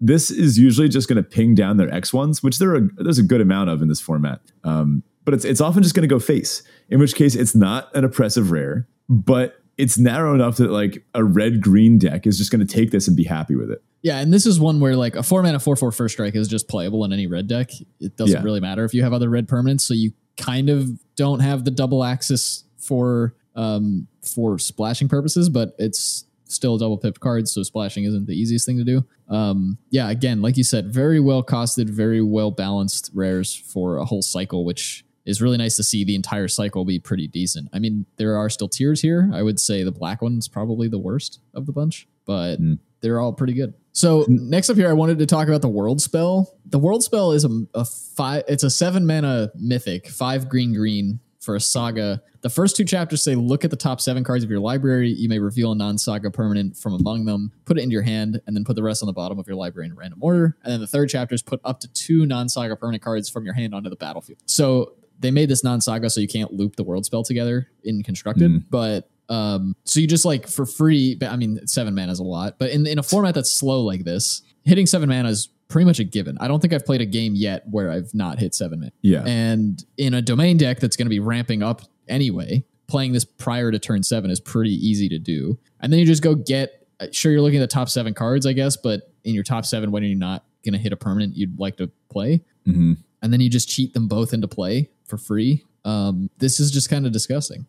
This is usually just going to ping down their X ones, which there are there's a good amount of in this format. Um, but it's it's often just going to go face. In which case, it's not an oppressive rare, but it's narrow enough that like a red green deck is just going to take this and be happy with it. Yeah, and this is one where like a four mana four four first strike is just playable in any red deck. It doesn't Yeah. really matter if you have other red permanents, so you kind of don't have the double axis for um for splashing purposes, but it's still a double pipped card, so splashing isn't the easiest thing to do. Um yeah, again, like you said, very well costed, very well balanced rares for a whole cycle, which is really nice to see the entire cycle be pretty decent. I mean, there are still tiers here. I would say the black one's probably the worst of the bunch, but Mm. they're all pretty good. So next up here, I wanted to talk about the world spell. The world spell is a, a five. It's a seven mana mythic, five green green for a saga. The first two chapters say, look at the top seven cards of your library. You may reveal a non-saga permanent from among them, put it into your hand, and then put the rest on the bottom of your library in random order. And then the third chapter is put up to two non-saga permanent cards from your hand onto the battlefield. So they made this non-saga so you can't loop the world spell together in constructed, Mm. but um so you just like for free but i mean seven mana is a lot but in, in a format that's slow like this hitting seven mana is pretty much a given. I don't think i've played a game yet where i've not hit seven mana. Yeah. and in a domain deck that's going to be ramping up anyway playing this prior to turn seven is pretty easy to do. And then you just go get uh, sure you're looking at the top seven cards i guess but in your top seven when you're you not going to hit a permanent you'd like to play hmm and then you just cheat them both into play for free um this is just kind of disgusting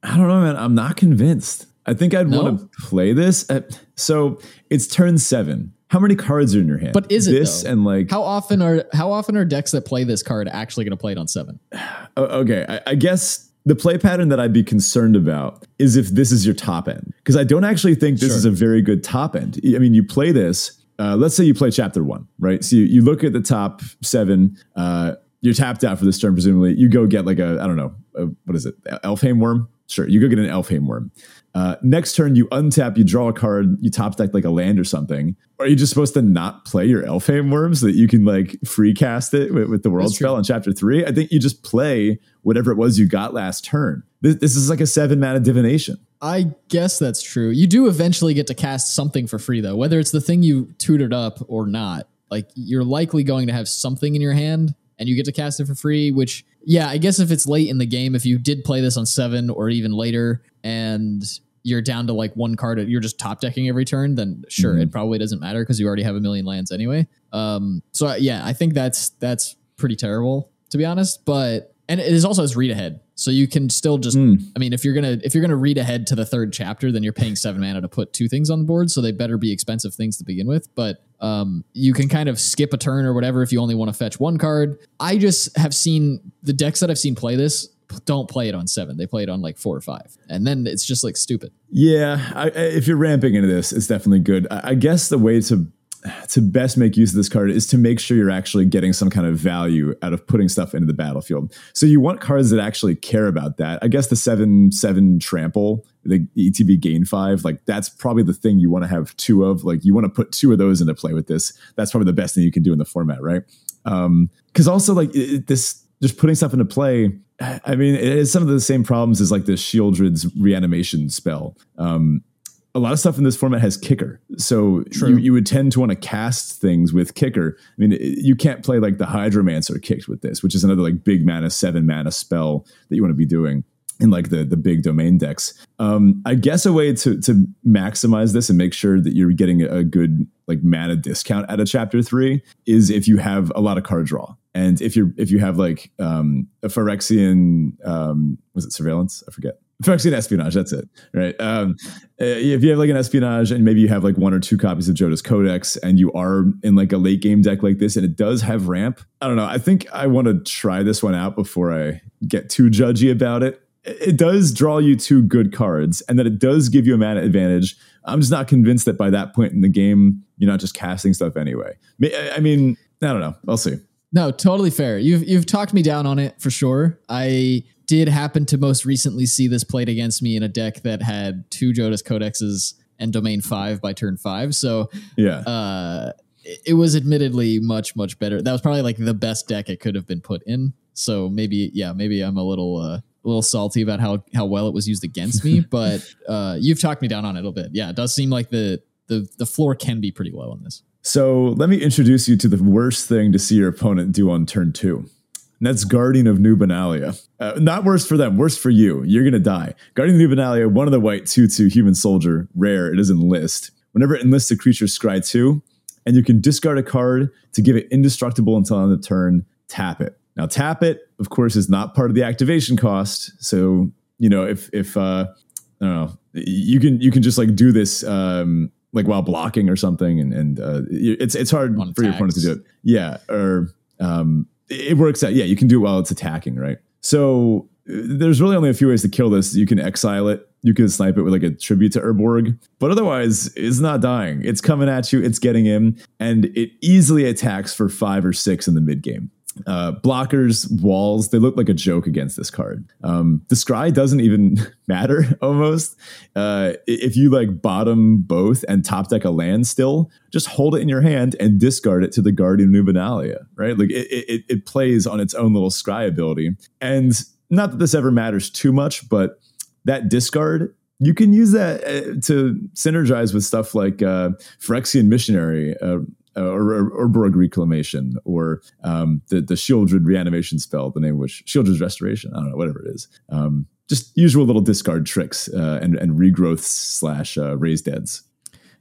I don't know, man. I'm not convinced. I think I'd No? want to play this. At, so it's turn seven. How many cards are in your hand? But is it, this though? and like? How often are how often are decks that play this card actually going to play it on seven? okay, I, I guess the play pattern that I'd be concerned about is if this is your top end, because I don't actually think this Sure. is a very good top end. I mean, you play this. Uh, let's say you play chapter one, right? So you, you look at the top seven. Uh, you're tapped out for this turn, presumably. You go get like a I don't know a, what is it, Elfheim worm? Sure, you go get an Elfheim worm. Uh, next turn, you untap, you draw a card, you top deck like a land or something. Are you just supposed to not play your Elfheim worm so that you can like free cast it with, with the world That's true. spell in chapter three? I think you just play whatever it was you got last turn. This, this is like a seven mana divination. I guess that's true. You do eventually get to cast something for free though, whether it's the thing you tutored up or not. Like you're likely going to have something in your hand and you get to cast it for free, which yeah, I guess if it's late in the game, if you did play this on seven or even later and you're down to like one card, you're just top decking every turn, then sure, Mhm. it probably doesn't matter because you already have a million lands anyway. Um, so yeah, I think that's that's pretty terrible to be honest. But and it is also as read ahead, so you can still just. Mm. I mean, if you're gonna if you're gonna read ahead to the third chapter, then you're paying seven mana to put two things on the board, so they better be expensive things to begin with. But um, you can kind of skip a turn or whatever if you only want to fetch one card. I just have seen the decks that I've seen play this don't play it on seven; they play it on like four or five, and then it's just like stupid. Yeah, I, I- if you're ramping into this, it's definitely good. I, I guess the way to to best make use of this card is to make sure you're actually getting some kind of value out of putting stuff into the battlefield. So you want cards that actually care about that. I guess the seven seven trample, the ETB gain five, like that's probably the thing you want to have two of. Like you want to put two of those into play with this. That's probably the best thing you can do in the format, right? Um, because also like it, this just putting stuff into play i mean it has some of the same problems as like the Sheoldred's reanimation spell um a lot of stuff in this format has kicker so True. you, you would tend to want to cast things with kicker i mean it- you can't play like the hydromancer kicked with this which is another like big mana seven mana spell that you want to be doing in like the the big domain decks. Um, I guess a way to to maximize this and make sure that you're getting a good like mana discount out of chapter three is if you have a lot of card draw. And if you're if you have like um, a Phyrexian um, was it surveillance? I forget. Phyrexian espionage, that's it, right? Um, uh, if you have like an espionage and maybe you have like one or two copies of Jodah's Codex and you are in like a late game deck like this and it does have ramp, I don't know. I think I want to try this one out before I get too judgy about it it does draw you two good cards and that it does give you a mana advantage. I'm just not convinced that by that point in the game, you're not just casting stuff anyway. I mean, I don't know. I'll see. No, totally fair. You've you've talked me down on it for sure. I did happen to most recently see this played against me in a deck that had two Jodah's Codexes and Domain Five by turn five. So Yeah. uh, it was admittedly much much better. That was probably like the best deck it could have been put in. So maybe yeah, maybe I'm a little uh, a little salty about how how well it was used against me. but uh, you've talked me down on it a little bit. Yeah, it does seem like the the the floor can be pretty low on this. So let me introduce you to the worst thing to see your opponent do on turn two. And that's Guardian of New Benalia. Uh, not worse for them, worse for you. You're going to die. Guardian of New Benalia, one of the white 2 2 human soldier, rare, it is enlist. Whenever it enlists a creature, scry 2, and you can discard a card to give it indestructible until on the turn, tap it. Now, tap it, of course, is not part of the activation cost. So, you know, if, if, uh, I don't know, you can, you can just like do this, um, like while blocking or something. And, and, uh, it's, it's hard for your opponent to do it. Yeah. Or, um, it works out. Yeah, you can do it while it's attacking, right? So uh, there's really only a few ways to kill this. You can exile it. You can snipe it with like a tribute to Urborg, but otherwise, it's not dying. It's coming at you. It's getting in, and it easily attacks for five or six in the mid game. Uh, blockers, walls, they look like a joke against this card. Um, the scry doesn't even matter almost. Uh, if you like bottom both and top deck a land still, just hold it in your hand and discard it to the Guardian New Benalia, right? Like it, it, it plays on its own little scry ability. And not that this ever matters too much, but that discard you can use that uh, to synergize with stuff like uh, Phyrexian Missionary, uh, or, or, Urborg Reclamation, or um, the the Sheoldred reanimation spell, the name of which Sheoldred's Restoration. I don't know, whatever it is. Um, just usual little discard tricks uh, and and regrowth slash uh, raise deads.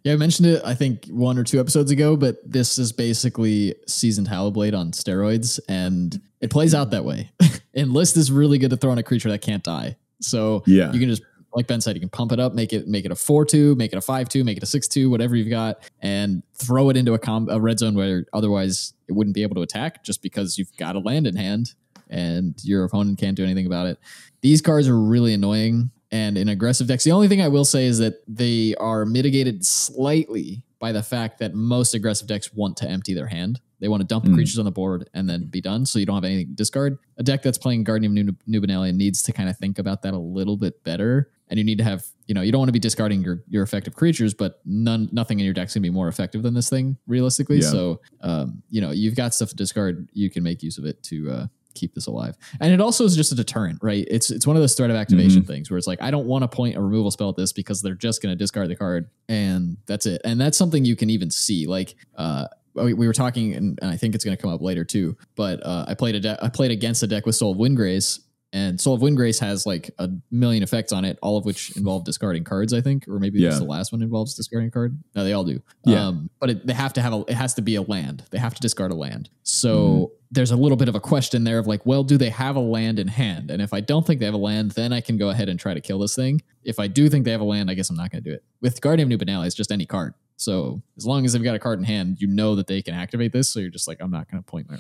Yeah, I mentioned it. I think one or two episodes ago, but this is basically seasoned Hallowblade on steroids, and it plays out that way. Enlist is really good to throw on a creature that can't die. So yeah. you can just like Ben said, you can pump it up, make it make it a four two, make it a five two, make it a six two, whatever you've got, and throw it into a, com- a red zone where otherwise it wouldn't be able to attack just because you've got a land in hand and your opponent can't do anything about it. These cards are really annoying and in aggressive decks. The only thing I will say is that they are mitigated slightly by the fact that most aggressive decks want to empty their hand. They want to dump mm. creatures on the board and then be done, so you don't have anything to discard. A deck that's playing Guardian of New Benalia needs to kind of think about that a little bit better and you need to have you know you don't want to be discarding your your effective creatures but none nothing in your deck's gonna be more effective than this thing realistically yeah. so um, you know you've got stuff to discard you can make use of it to uh, keep this alive and it also is just a deterrent right it's it's one of those threat of activation mm-hmm. things where it's like i don't want to point a removal spell at this because they're just going to discard the card and that's it and that's something you can even see like uh we, were talking, and, I think it's going to come up later too. But uh, I played a de- I played against a deck with Soul of Windgrace, and Soul of Windgrace has like a million effects on it, all of which involve discarding cards, I think, or maybe yeah. the last one involves discarding a card. No, they all do. Yeah. Um, but it, they have to have a, it has to be a land. They have to discard a land. So mm. there's a little bit of a question there of like, well, do they have a land in hand? And if I don't think they have a land, then I can go ahead and try to kill this thing. If I do think they have a land, I guess I'm not going to do it. With Guardian of New Benalia, it's just any card. So as long as they've got a card in hand, you know that they can activate this. So you're just like, I'm not going to point my.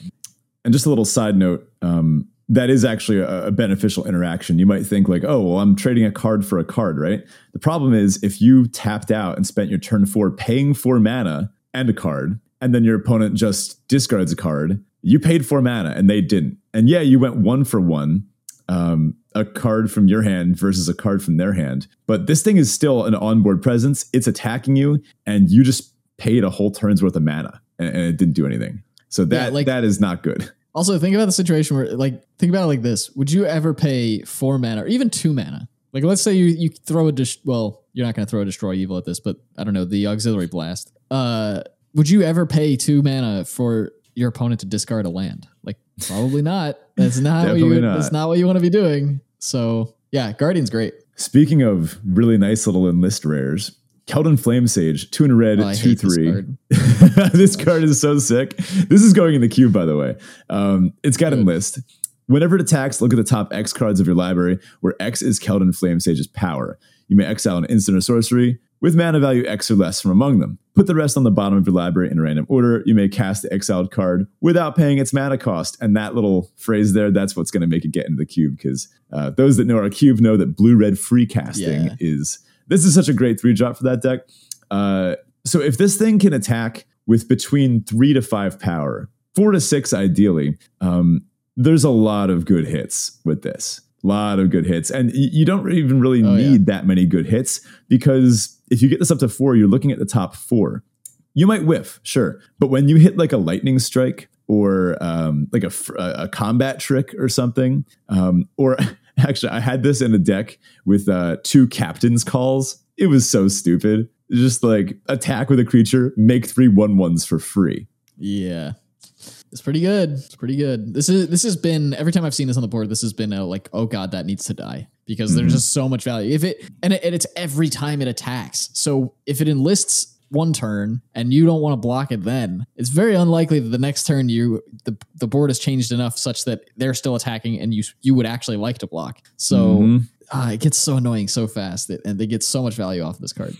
And just a little side note. Um, that is actually a, a, beneficial interaction. You might think like, oh, well, I'm trading a card for a card, right? The problem is if you tapped out and spent your turn four paying for mana and a card, and then your opponent just discards a card, you paid for mana and they didn't. And yeah, you went one for one, um, a card from your hand versus a card from their hand. But this thing is still an onboard presence. It's attacking you, and you just paid a whole turn's worth of mana, and, and it didn't do anything. So that yeah, like, that is not good. Also, think about the situation where, like, think about it like this: Would you ever pay four mana or even two mana? Like, let's say you you throw a dis- well, you're not going to throw a destroy evil at this, but I don't know the auxiliary blast. Uh, would you ever pay two mana for your opponent to discard a land? Like, probably not. That's not what you. Not. That's not what you want to be doing. So, yeah, Guardian's great. Speaking of really nice little enlist rares, Keldon Flamesage, two in a red, oh, two three. This card. this card is so sick. This is going in the cube, by the way. Um, it's got Good. enlist. Whenever it attacks, look at the top X cards of your library, where X is Keldon Flamesage's power. You may exile an instant or sorcery with mana value X or less from among them. Put the rest on the bottom of your library in a random order. You may cast the exiled card without paying its mana cost. And that little phrase there, that's what's going to make it get into the cube. Because uh, those that know our cube know that blue red free casting yeah. is this is such a great three drop for that deck. Uh, so if this thing can attack with between three to five power, four to six ideally, um, there's a lot of good hits with this. A lot of good hits. And you don't even really oh, need yeah. that many good hits because if you get this up to four, you're looking at the top four. You might whiff, sure. But when you hit like a lightning strike or um, like a, a combat trick or something. Um, or actually, I had this in a deck with uh, two captain's calls. It was so stupid. Just like attack with a creature, make three one ones for free. Yeah. It's pretty good. It's pretty good. This is this has been every time I've seen this on the board. This has been a like, oh god, that needs to die because mm-hmm. there's just so much value. If it and, it and it's every time it attacks. So if it enlists one turn and you don't want to block it then it's very unlikely that the next turn you the, the board has changed enough such that they're still attacking and you you would actually like to block so mm-hmm. uh, it gets so annoying so fast that, and they get so much value off of this card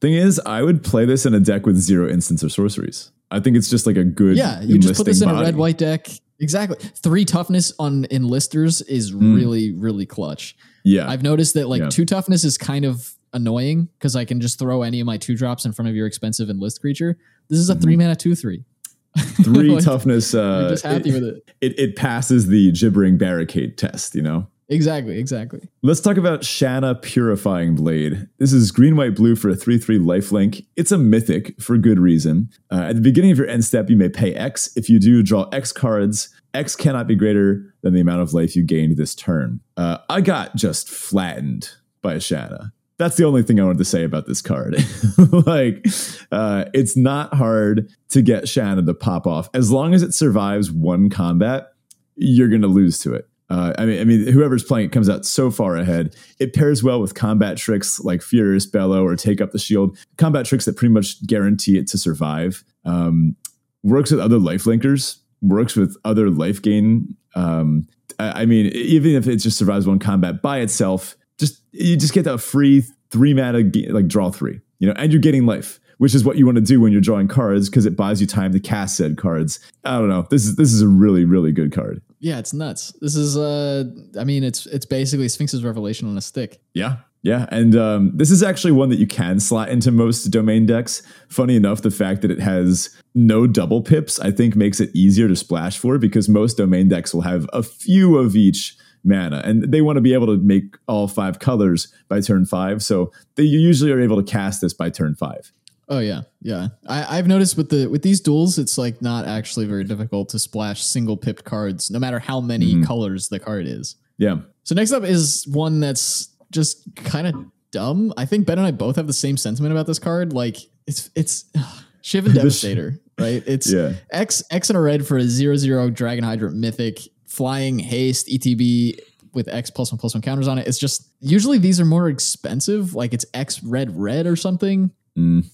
thing is i would play this in a deck with zero instants or sorceries I think it's just like a good. Yeah, you just put this in body. a red white deck. Exactly. Three toughness on enlisters is mm. really really clutch. Yeah, I've noticed that like yeah. two toughness is kind of annoying because I can just throw any of my two drops in front of your expensive enlist creature. This is a mm-hmm. three mana two three. Three like, toughness. Uh, just happy it, with it. it. It passes the gibbering barricade test. You know. Exactly, exactly. Let's talk about Shanna Purifying Blade. This is green, white, blue for a 3 3 lifelink. It's a mythic for good reason. Uh, at the beginning of your end step, you may pay X. If you do, draw X cards. X cannot be greater than the amount of life you gained this turn. Uh, I got just flattened by Shanna. That's the only thing I wanted to say about this card. like, uh, it's not hard to get Shanna to pop off. As long as it survives one combat, you're going to lose to it. Uh, I mean, I mean, whoever's playing it comes out so far ahead. It pairs well with combat tricks like Furious Bellow or Take Up the Shield. Combat tricks that pretty much guarantee it to survive. Um, works with other life linkers. Works with other life gain. Um, I, I, mean, even if it just survives one combat by itself, just you just get that free three mana like draw three. You know, and you're getting life which is what you want to do when you're drawing cards because it buys you time to cast said cards. I don't know. This is this is a really really good card. Yeah, it's nuts. This is uh I mean it's it's basically Sphinx's Revelation on a stick. Yeah. Yeah, and um, this is actually one that you can slot into most domain decks. Funny enough, the fact that it has no double pips, I think, makes it easier to splash for because most domain decks will have a few of each mana, and they want to be able to make all five colors by turn five. So they usually are able to cast this by turn five. Oh yeah, yeah. I, I've noticed with the with these duels, it's like not actually very difficult to splash single pipped cards, no matter how many mm-hmm. colors the card is. Yeah. So next up is one that's just kind of dumb. I think Ben and I both have the same sentiment about this card. Like it's it's ugh, Shivan Devastator, right? It's yeah. X X and a red for a zero zero Dragon Hydrant Mythic flying haste ETB with X plus one plus one counters on it. It's just usually these are more expensive. Like it's X red red or something. Mm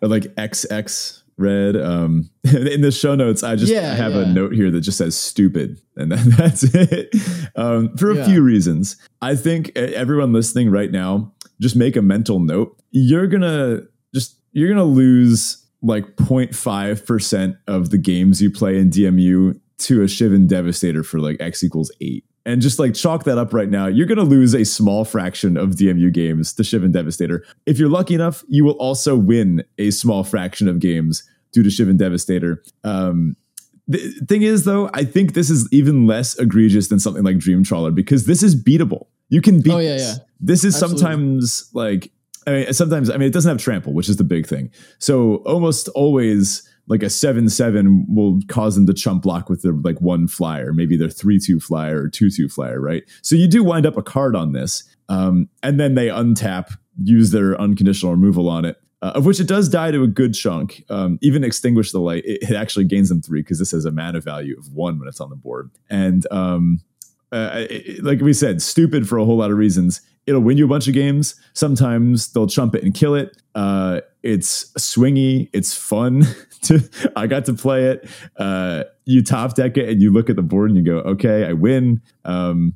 or like XX red. Um, in the show notes, I just yeah, have yeah. a note here that just says stupid, and then that's it. Um, for a yeah. few reasons, I think everyone listening right now, just make a mental note. You're gonna just you're gonna lose like 0.5 percent of the games you play in DMU to a Shivan Devastator for like X equals eight and just like chalk that up right now, you're going to lose a small fraction of DMU games to Shivan Devastator. If you're lucky enough, you will also win a small fraction of games due to Shivan Devastator. Um, the thing is, though, I think this is even less egregious than something like Dream Trawler because this is beatable. You can beat. Oh yeah, this. yeah. This is Absolutely. sometimes like I mean, sometimes I mean it doesn't have trample, which is the big thing. So almost always like a seven seven will cause them to chump block with their like one flyer, maybe their three two flyer or two two flyer, right? So you do wind up a card on this, um, and then they untap, use their unconditional removal on it, uh, of which it does die to a good chunk. Um, even extinguish the light, it, it actually gains them three because this has a mana value of one when it's on the board, and um, uh, it, like we said, stupid for a whole lot of reasons. It'll win you a bunch of games. Sometimes they'll trump it and kill it. Uh, it's swingy. It's fun. to I got to play it. Uh, you top deck it and you look at the board and you go, okay, I win. Um,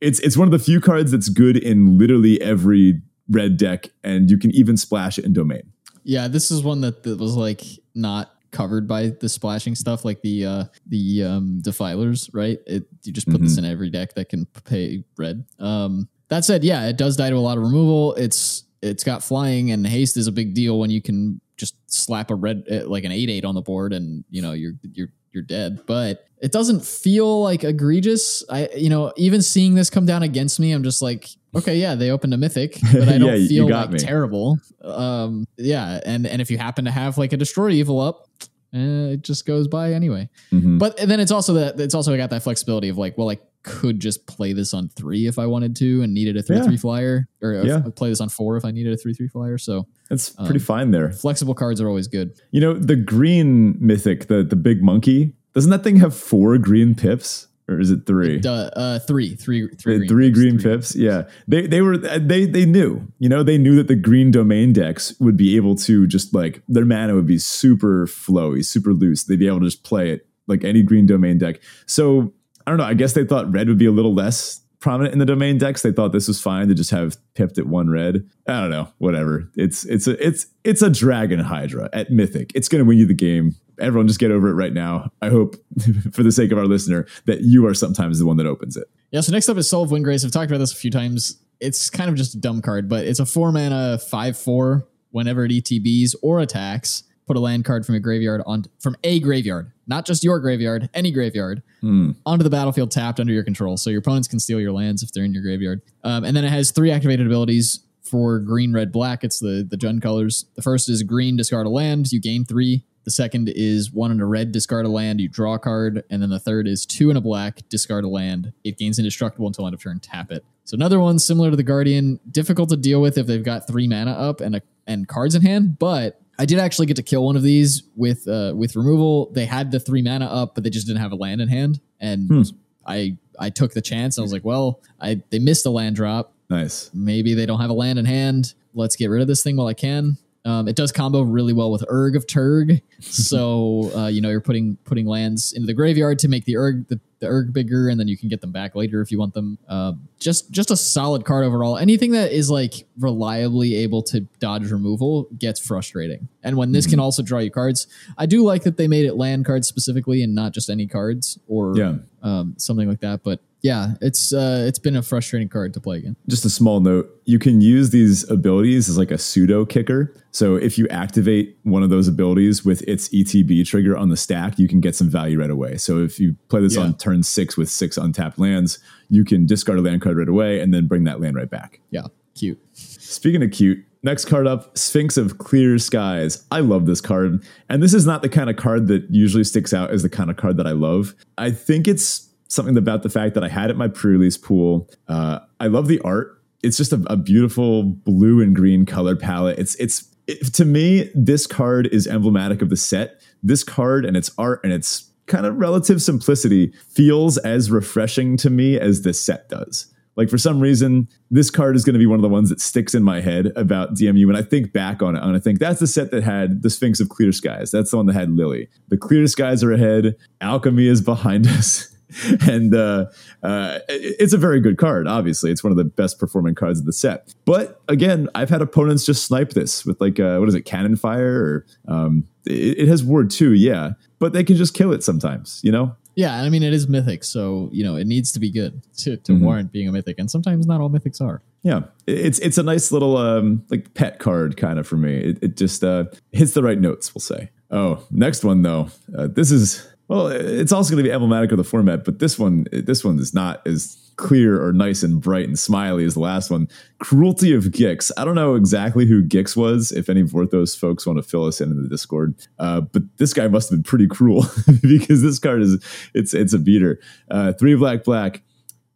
it's it's one of the few cards that's good in literally every red deck, and you can even splash it in domain. Yeah, this is one that, that was like not covered by the splashing stuff like the uh the um defilers right it you just put mm-hmm. this in every deck that can pay red um that said yeah it does die to a lot of removal it's it's got flying and haste is a big deal when you can just slap a red uh, like an eight eight on the board and you know you're you're you're dead. But it doesn't feel like egregious. I you know even seeing this come down against me, I'm just like okay yeah they opened a mythic, but I don't yeah, feel like me. terrible. Um yeah and and if you happen to have like a destroy evil up. uh, it just goes by anyway. Mhm. But then it's also that it's also got that flexibility of like, well, I could just play this on three if I wanted to and needed a three Yeah. three flyer, or Yeah. play this on four if I needed a three three flyer. So It's Um, pretty fine there. flexible cards are always good. You know, the green mythic, the the big monkey, doesn't that thing have four green pips? Or is it three? Duh, uh, three, three, three, Uh, green three pips, green three pips. Yeah, they they were they they knew. You know, they knew that the green domain decks would be able to just like their mana would be super flowy, super loose. They'd be able to just play it like any green domain deck. So I don't know. I guess they thought red would be a little less prominent in the domain decks. They thought this was fine to just have pipped at one red. I don't know. Whatever. It's it's a it's it's a dragon hydra at mythic. It's going to win you the game. Everyone just get over it right now. I hope, for the sake of our listener, that you are sometimes the one that opens it. Yeah, so next up is Soul of Windgrace. I've talked about this a few times. It's kind of just a dumb card, but it's a four mana, five four. Whenever it ETBs or attacks, put a land card from a graveyard on from a graveyard, not just your graveyard, any graveyard, Hmm. onto the battlefield tapped under your control. So your opponents can steal your lands if they're in your graveyard. Um, and then it has three activated abilities for green, red, black. It's the the Jund colors. The first is green, discard a land, you gain three. The second is one and a red, discard a land, you draw a card. And then the third is two and a black, discard a land. It gains indestructible until end of turn, tap it. So another one similar to the Guardian, difficult to deal with if they've got three mana up and a, and cards in hand, but I did actually get to kill one of these with uh, with removal. They had the three mana up, but they just didn't have a land in hand, and Hmm. I I took the chance. I was like, well, I they missed a land drop. Nice. Maybe they don't have a land in hand. Let's get rid of this thing while I can. Um, it does combo really well with Uurg of Turg, so uh, you know you're putting putting lands into the graveyard to make the Uurg the, the Uurg bigger, and then you can get them back later if you want them. Um, just just a solid card overall. Anything that is like reliably able to dodge removal gets frustrating, and when this can also draw you cards, I do like that they made it land cards specifically and not just any cards or Yeah. um, something like that. But yeah, it's uh, it's been a frustrating card to play again. Just a small note you can use these abilities as like a pseudo kicker. So if you activate one of those abilities with its ETB trigger on the stack, you can get some value right away. So if you play this Yeah. on turn six with six untapped lands, you can discard a land card right away and then bring that land right back. Yeah, cute. Speaking of cute, next card up Sphinx of Clear Skies. I love this card. And this is not the kind of card that usually sticks out as the kind of card that I love. I think it's something about the fact that I had it my pre release pool. Uh, I love the art. It's just a, a beautiful blue and green color palette. It's, it's, it, to me, this card is emblematic of the set. This card and its art and its kind of relative simplicity feels as refreshing to me as this set does. Like for some reason, this card is going to be one of the ones that sticks in my head about DMU. When I think back on it, and I think that's the set that had the Sphinx of Clear Skies. That's the one that had Lily. The Clear Skies are ahead. Alchemy is behind us. and uh, uh, it's a very good card. Obviously, it's one of the best performing cards of the set. But again, I've had opponents just snipe this with like uh, what is it, cannon fire, or um, it, it has ward two, yeah. But they can just kill it sometimes, you know. Yeah, I mean it is mythic, so you know it needs to be good to, to Mhm. warrant being a mythic, and sometimes not all mythics are. Yeah, it's it's a nice little um like pet card kind of for me. It, it just uh, hits the right notes, we'll say. Oh, next one though. Uh, this is well, it's also going to be emblematic of the format, but this one this one is not as clear or nice and bright and smiley as the last one. Cruelty of Gix. I don't know exactly who Gix was. If any Vorthos folks want to fill us in in the Discord, uh, but this guy must have been pretty cruel because this card is it's it's a beater. Uh, three black black.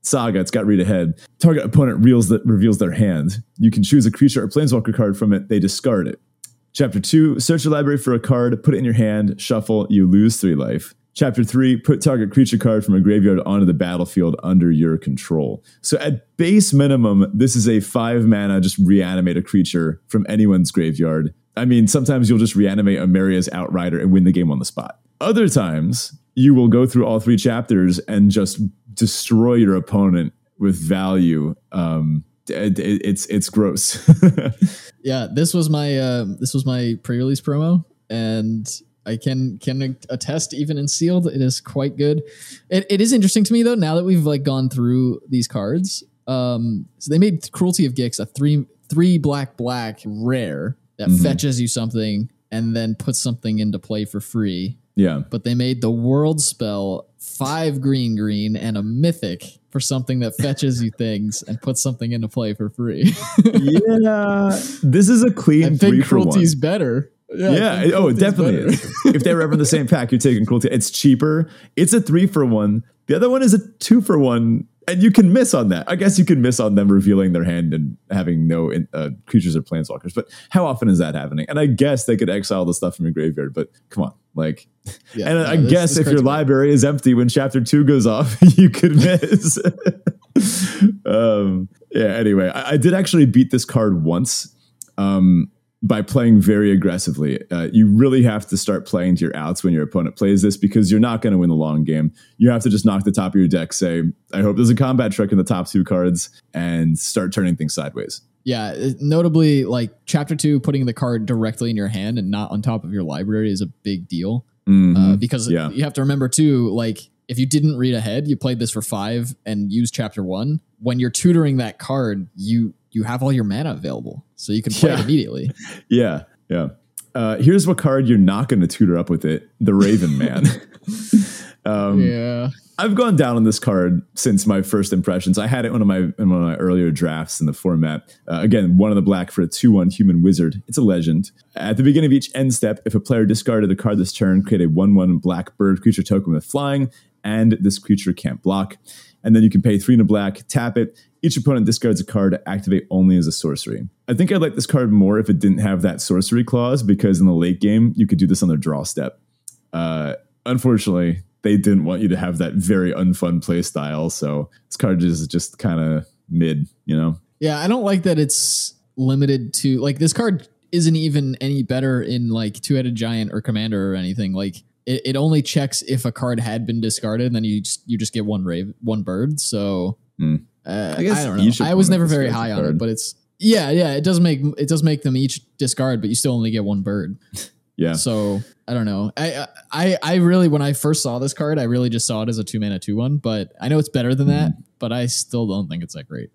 Saga, it's got read ahead. Target opponent reveals, that reveals their hand. You can choose a creature or planeswalker card from it. They discard it. Chapter 2, search your library for a card, put it in your hand, shuffle, you lose 3 life. Chapter 3, put target creature card from a graveyard onto the battlefield under your control. So at base minimum, this is a 5 mana just reanimate a creature from anyone's graveyard. I mean, sometimes you'll just reanimate a Meria's Outrider and win the game on the spot. Other times, you will go through all three chapters and just destroy your opponent with value. Um, it, it- it's it's gross. Yeah, this was my uh, this was my pre-release promo, and I can can attest even in sealed, it is quite good. It, it is interesting to me though now that we've like gone through these cards. Um, so they made Cruelty of Gix a three three black black rare that Mhm. fetches you something and then puts something into play for free. yeah, But they made the world spell five green green and a mythic for something that fetches you things and puts something into play for free. yeah. This is a clean three think for one. cruelty's better. Yeah. oh, it definitely is. if they're ever in the same pack, you're taking cruelty. It's cheaper. It's a three for one. The other one is a two for one and you can miss on that. I guess you can miss on them revealing their hand and having no uh, creatures or planeswalkers. But how often is that happening? And I guess they could exile the stuff from your graveyard. But come on, like, yeah, and no, I this, guess this if your library is empty when chapter two goes off, you could miss. um, yeah. Anyway, I, I, did actually beat this card once. Um, by playing very aggressively. Uh, you really have to start playing to your outs when your opponent plays this because you're not going to win the long game. You have to just knock the top of your deck, say, I hope there's a combat trick in the top two cards, and start turning things sideways. Yeah, notably, like chapter two, putting the card directly in your hand and not on top of your library is a big deal. Mm-hmm. Uh, because yeah. you have to remember too, like if you didn't read ahead, you played this for five and used chapter one. When you're tutoring that card, you you have all your mana available, so you can play yeah. it immediately. Yeah, yeah. Uh, here's what card you're not going to tutor up with it: the Raven Man. um, yeah, I've gone down on this card since my first impressions. I had it in one of my in one of my earlier drafts in the format. Uh, again, one of the black for a two-one human wizard. It's a legend. At the beginning of each end step, if a player discarded a card this turn, create a one-one black bird creature token with flying, and this creature can't block. And then you can pay three in a black, tap it, each opponent discards a card to activate only as a sorcery. I think I'd like this card more if it didn't have that sorcery clause because in the late game, you could do this on the draw step. Uh, unfortunately, they didn't want you to have that very unfun play style. So this card is just kind of mid, you know? Yeah, I don't like that it's limited to like this card isn't even any better in like two headed giant or commander or anything. Like it, it only checks if a card had been discarded, and then you just you just get one rave one bird. So mm. Uh, I guess I don't know. I was never very high on it, but it's yeah, yeah. It does make it does make them each discard, but you still only get one bird. yeah. So I don't know. I I I really when I first saw this card, I really just saw it as a two mana two one. But I know it's better than that. Mm. But I still don't think it's that great.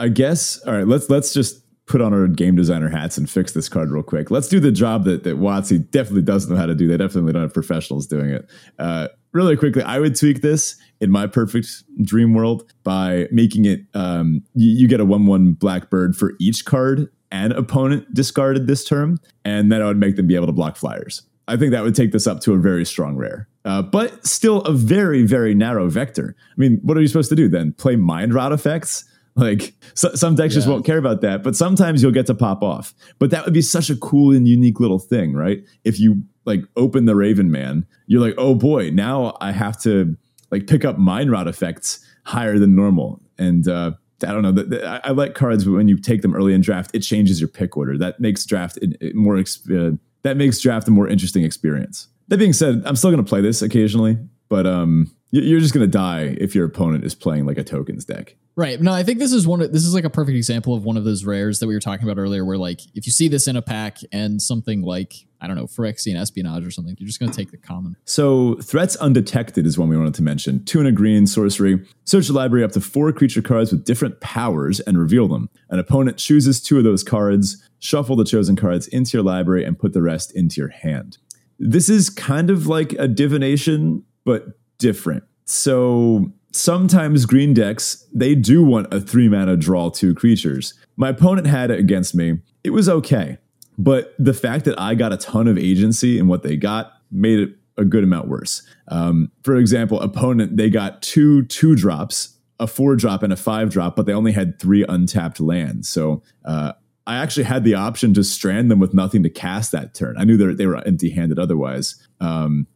I guess. All right. Let's let's just put on our game designer hats and fix this card real quick. Let's do the job that that WotC definitely doesn't know how to do. They definitely don't have professionals doing it. Uh, really quickly, I would tweak this in my perfect dream world by making it um, you, you get a one one black bird for each card an opponent discarded this term, and then I would make them be able to block flyers. I think that would take this up to a very strong rare, uh, but still a very very narrow vector. I mean, what are you supposed to do then? Play mind rot effects? Like so, some decks yeah. just won't care about that, but sometimes you'll get to pop off. But that would be such a cool and unique little thing, right? If you like open the Raven Man, you're like, oh boy, now I have to like pick up mind rot effects higher than normal. And uh, I don't know. The, the, I, I, like cards, but when you take them early in draft, it changes your pick order. That makes draft it, it more. Uh, that makes draft a more interesting experience. That being said, I'm still going to play this occasionally, but um, you're just going to die if your opponent is playing like a tokens deck. Right. No, I think this is one. Of, this is like a perfect example of one of those rares that we were talking about earlier, where like if you see this in a pack and something like I don't know Phyrexian Espionage or something, you're just going to take the common. So threats undetected is one we wanted to mention. Two and a green sorcery. Search the library up to four creature cards with different powers and reveal them. An opponent chooses two of those cards. Shuffle the chosen cards into your library and put the rest into your hand. This is kind of like a divination, but different. So sometimes green decks, they do want a three mana draw two creatures. My opponent had it against me. It was okay. But the fact that I got a ton of agency in what they got made it a good amount worse. Um, for example, opponent, they got two two drops, a four drop and a five drop, but they only had three untapped lands. So uh, I actually had the option to strand them with nothing to cast that turn. I knew they were empty handed otherwise. Um,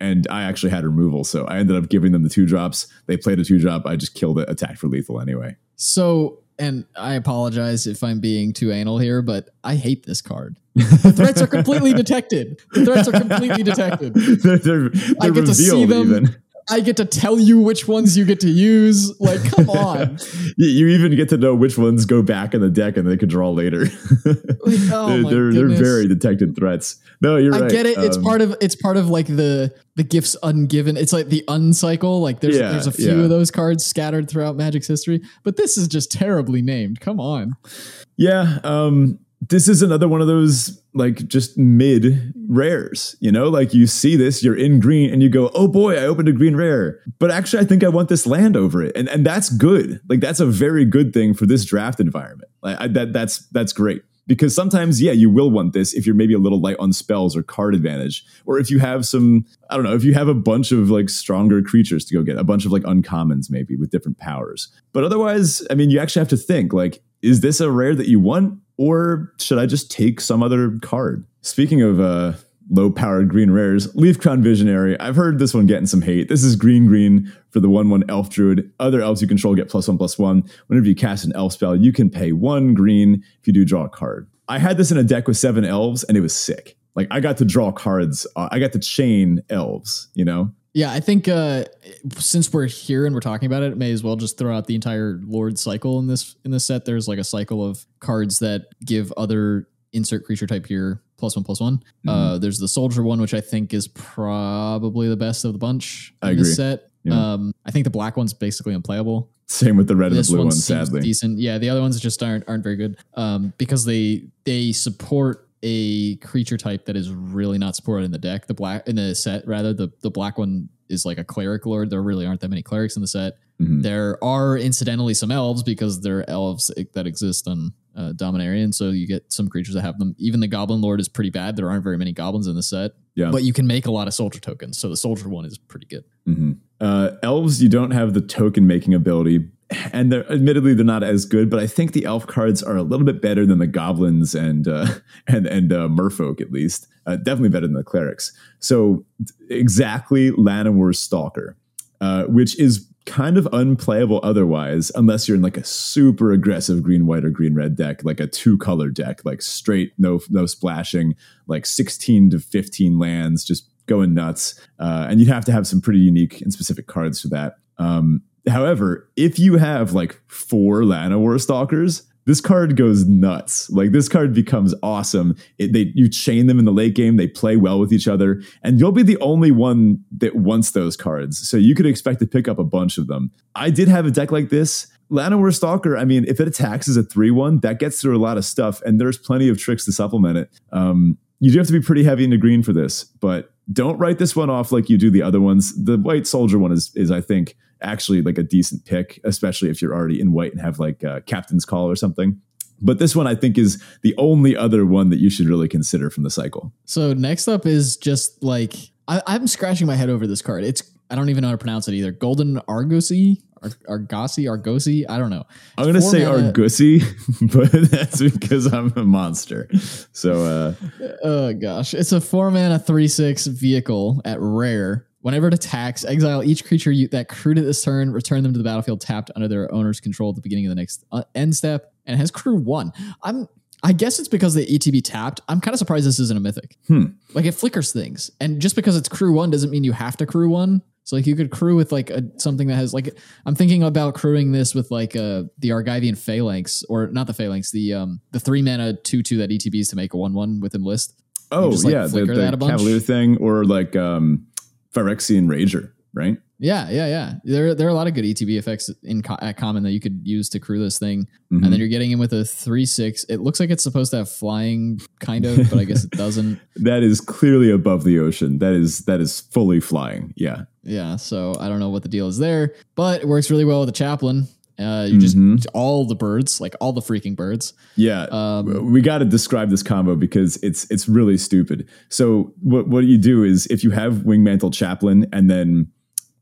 and I actually had removal. So I ended up giving them the two drops. They played a two drop. I just killed it, attacked for lethal anyway. So, and I apologize if I'm being too anal here, but I hate this card. The threats are completely detected. The threats are completely detected. they're, they're, they're I get to see them. Even. I get to tell you which ones you get to use. Like, come on. you even get to know which ones go back in the deck and they can draw later. like, oh they're, they're, they're, very detected threats. No, you're I right. I get it. Um, it's part of it's part of like the the gifts ungiven. It's like the uncycle. Like there's yeah, there's a few yeah. of those cards scattered throughout Magic's history, but this is just terribly named. Come on. Yeah. Um this is another one of those like just mid rares, you know, like you see this, you're in green and you go, oh boy, I opened a green rare. But actually, I think I want this land over it. And, and that's good. Like that's a very good thing for this draft environment. Like I, that, that's, that's great. because sometimes, yeah, you will want this if you're maybe a little light on spells or card advantage, or if you have some, I don't know, if you have a bunch of like stronger creatures to go get, a bunch of like uncommons maybe with different powers. But otherwise, I mean, you actually have to think like, is this a rare that you want, or should I just take some other card? Speaking of uh, low powered green rares. Leaf Crown Visionary. I've heard this one getting some hate. This is green green for the 1 1 elf druid. Other elves you control get plus 1 plus 1. Whenever you cast an elf spell, you can pay 1 green if you do draw a card. I had this in a deck with seven elves and it was sick. Like I got to draw cards. Uh, I got to chain elves, you know? Yeah, I think uh, since we're here and we're talking about it, may as well just throw out the entire Lord cycle in this in this set. There's like a cycle of cards that give other insert creature type here plus one plus one. Mm-hmm. Uh, there's the soldier one, which I think is probably the best of the bunch I in agree. this set. Yeah. Um, I think the black one's basically unplayable. Same with the red and the blue one one, sadly. decent. Yeah, the other ones just aren't aren't very good um, because they they support a creature type that is really not supported in the deck. The black in the set rather the the black one is like a cleric lord. There really aren't that many clerics in the set. Mhm. There are incidentally some elves because there are elves that exist on uh, Dominaria, and so you get some creatures that have them. Even the Goblin Lord is pretty bad. There aren't very many goblins in the set, Yeah. but you can make a lot of soldier tokens. So the soldier one is pretty good. hmm Uh, elves, you don't have the token making ability, and they're admittedly they're not as good. But I think the elf cards are a little bit better than the goblins and uh, and and uh, merfolk at least. Uh, definitely better than the clerics. So exactly, Llanowar Stalker, uh, which is kind of unplayable otherwise, unless you're in like a super aggressive green white or green red deck, like a two color deck, like straight no no splashing, like sixteen to fifteen lands, just going nuts. Uh, and you'd have to have some pretty unique and specific cards for that. Um, however, if you have like four Llanowar Stalkers, this card goes nuts. Like this card becomes awesome. It, they you chain them in the late game. They play well with each other, and you'll be the only one that wants those cards. So you could expect to pick up a bunch of them. I did have a deck like this. Llanowar Stalker. I mean, if it attacks as a three-one, that gets through a lot of stuff, and there's plenty of tricks to supplement it. Um, you do have to be pretty heavy into green for this, but don't write this one off like you do the other ones. The white soldier one is is I think actually like a decent pick, especially if you're already in white and have like uh, captain's call or something. But this one I think is the only other one that you should really consider from the cycle. So next up is just like I, I'm scratching my head over this card. It's I don't even know how to pronounce it either. Golden Argosy, Ar- Argosy, Argosy. I don't know. I'm gonna say mana- Argusy, but that's because I'm a monster. So uh, Oh gosh, it's a four mana three six vehicle at rare. Whenever it attacks, exile each creature you, that crewed it this turn. Return them to the battlefield tapped under their owner's control at the beginning of the next uh, end step, and has crew one. I'm. I guess it's because the ETB tapped. I'm kind of surprised this isn't a mythic. Hmm. Like it flickers things, and just because it's crew one doesn't mean you have to crew one. So like you could crew with like a, something that has like I'm thinking about crewing this with like uh the Argivian Phalanx or not the Phalanx the um the three mana two two that ETBs to make a one one within list. oh just, like, yeah, the, the that a bunch? Cavalier thing, or like um, Phyrexian Rager, right? Yeah, yeah, yeah. There, there are a lot of good ETB effects in co- at common that you could use to crew this thing, Mhm. and then you're getting in with a three six. It looks like it's supposed to have flying, kind of, but I guess it doesn't. that is clearly above the ocean. That is that is fully flying. Yeah. Yeah, so I don't know what the deal is there, but it works really well with the chaplain. Uh, you just Mhm. all the birds, like all the freaking birds. Yeah, Um, we got to describe this combo because it's it's really stupid. So what what you do is if you have Wingmantle Chaplain and then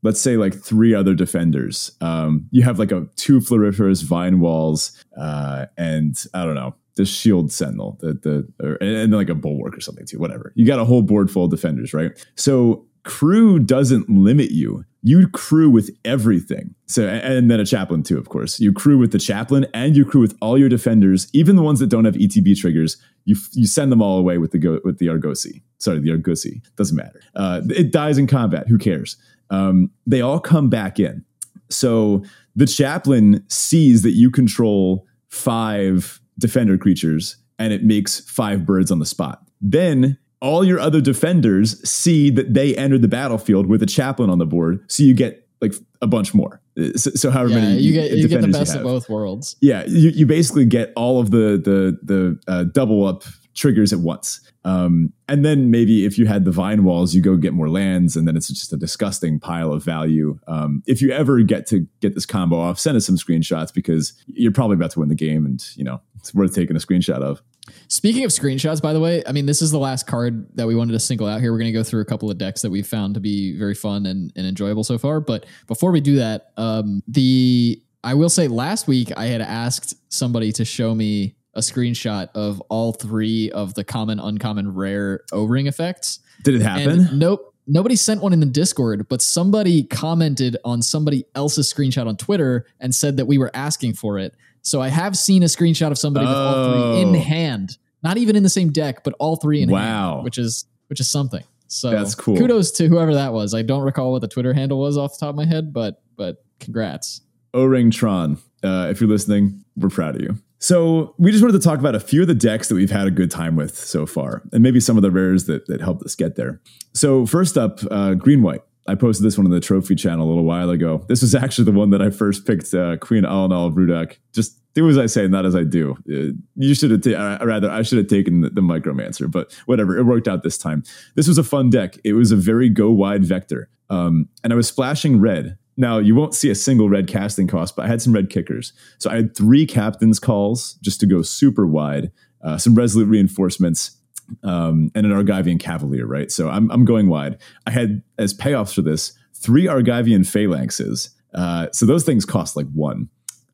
let's say like three other defenders, um, you have like a two Floriferous Vinewalls uh, and I don't know the Shield Sentinel, the the or, and then like a Bulwark or something too. Whatever, you got a whole board full of defenders, right? So crew doesn't limit you. You crew with everything. So and then a chaplain too, of course. You crew with the chaplain and you crew with all your defenders, even the ones that don't have ETB triggers. You you send them all away with the with the Argosy. Sorry, the Argosy doesn't matter. Uh, it dies in combat. Who cares? Um, they all come back in. So the chaplain sees that you control five defender creatures and it makes five birds on the spot. Then all your other defenders see that they entered the battlefield with a chaplain on the board, so you get like a bunch more. So, so however Yeah, many you get you get the best of both worlds. Yeah, you, you basically get all of the the the uh, double up triggers at once. Um, and then maybe if you had the vine walls, you go get more lands, and then it's just a disgusting pile of value. Um, if you ever get to get this combo off, send us some screenshots because you're probably about to win the game, and you know it's worth taking a screenshot of. Speaking of screenshots, by the way, I mean, this is the last card that we wanted to single out here. We're going to go through a couple of decks that we've found to be very fun and, and enjoyable so far. But before we do that, um, the I will say last week I had asked somebody to show me a screenshot of all three of the common, uncommon, rare O-ring effects. Did it happen? And nope. Nobody sent one in the Discord, but somebody commented on somebody else's screenshot on Twitter and said that we were asking for it. So I have seen a screenshot of somebody with all three in Oh. hand, not even in the same deck, but all three in Wow. hand, which is which is something. So That's cool. Kudos to whoever that was. I don't recall what the Twitter handle was off the top of my head, but but congrats. O-Ring Tron, uh, if you're listening, we're proud of you. So we just wanted to talk about a few of the decks that we've had a good time with so far, and maybe some of the rares that, that helped us get there. So first up, uh, Green White. I posted this one on the Trophy channel a little while ago. This was actually the one that I first picked, uh, Queen Allenal of Ruadach. Just do as I say, not as I do. Uh, you should have, ta- uh, rather, I should have taken the, the Micromancer, but whatever. It worked out this time. This was a fun deck. It was a very go wide vector, um, and I was splashing red. Now you won't see a single red casting cost, but I had some red kickers. So I had three captain's calls just to go super wide, uh, some resolute reinforcements, um, and an Argivian Cavalier, right? So I'm, I'm going wide. I had as payoffs for this three Argivian Phalanxes. Uh, so those things cost like one.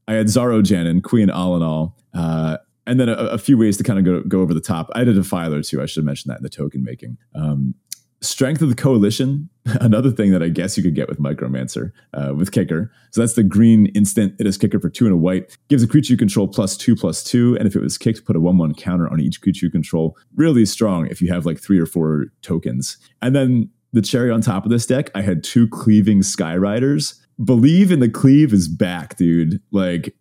I had Zar Ojanen, Queen Allenal, uh, and then a, a few ways to kind of go, go over the top. I had a Defiler too. I should have mentioned that in the token making. Um, Strength of the Coalition, another thing that I guess you could get with Micromancer uh, with Kicker. So that's the green instant. It is Kicker for two and a white. Gives a creature you control plus two plus two. And if it was kicked, put a one one counter on each creature you control. Really strong if you have like three or four tokens. And then the cherry on top of this deck, I had two Cleaving Skyriders. Believe in the Cleave is back, dude. Like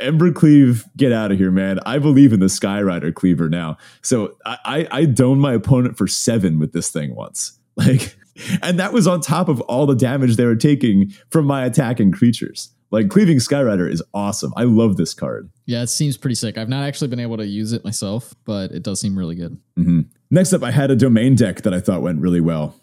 Embercleave, get out of here, man. I believe in the Skyrider Cleaver now. So I, I, I doned my opponent for seven with this thing once. Like, and that was on top of all the damage they were taking from my attacking creatures. Like, Cleaving Skyrider is awesome. I love this card. Yeah, it seems pretty sick. I've not actually been able to use it myself, but it does seem really good. hmm Next up, I had a domain deck that I thought went really well.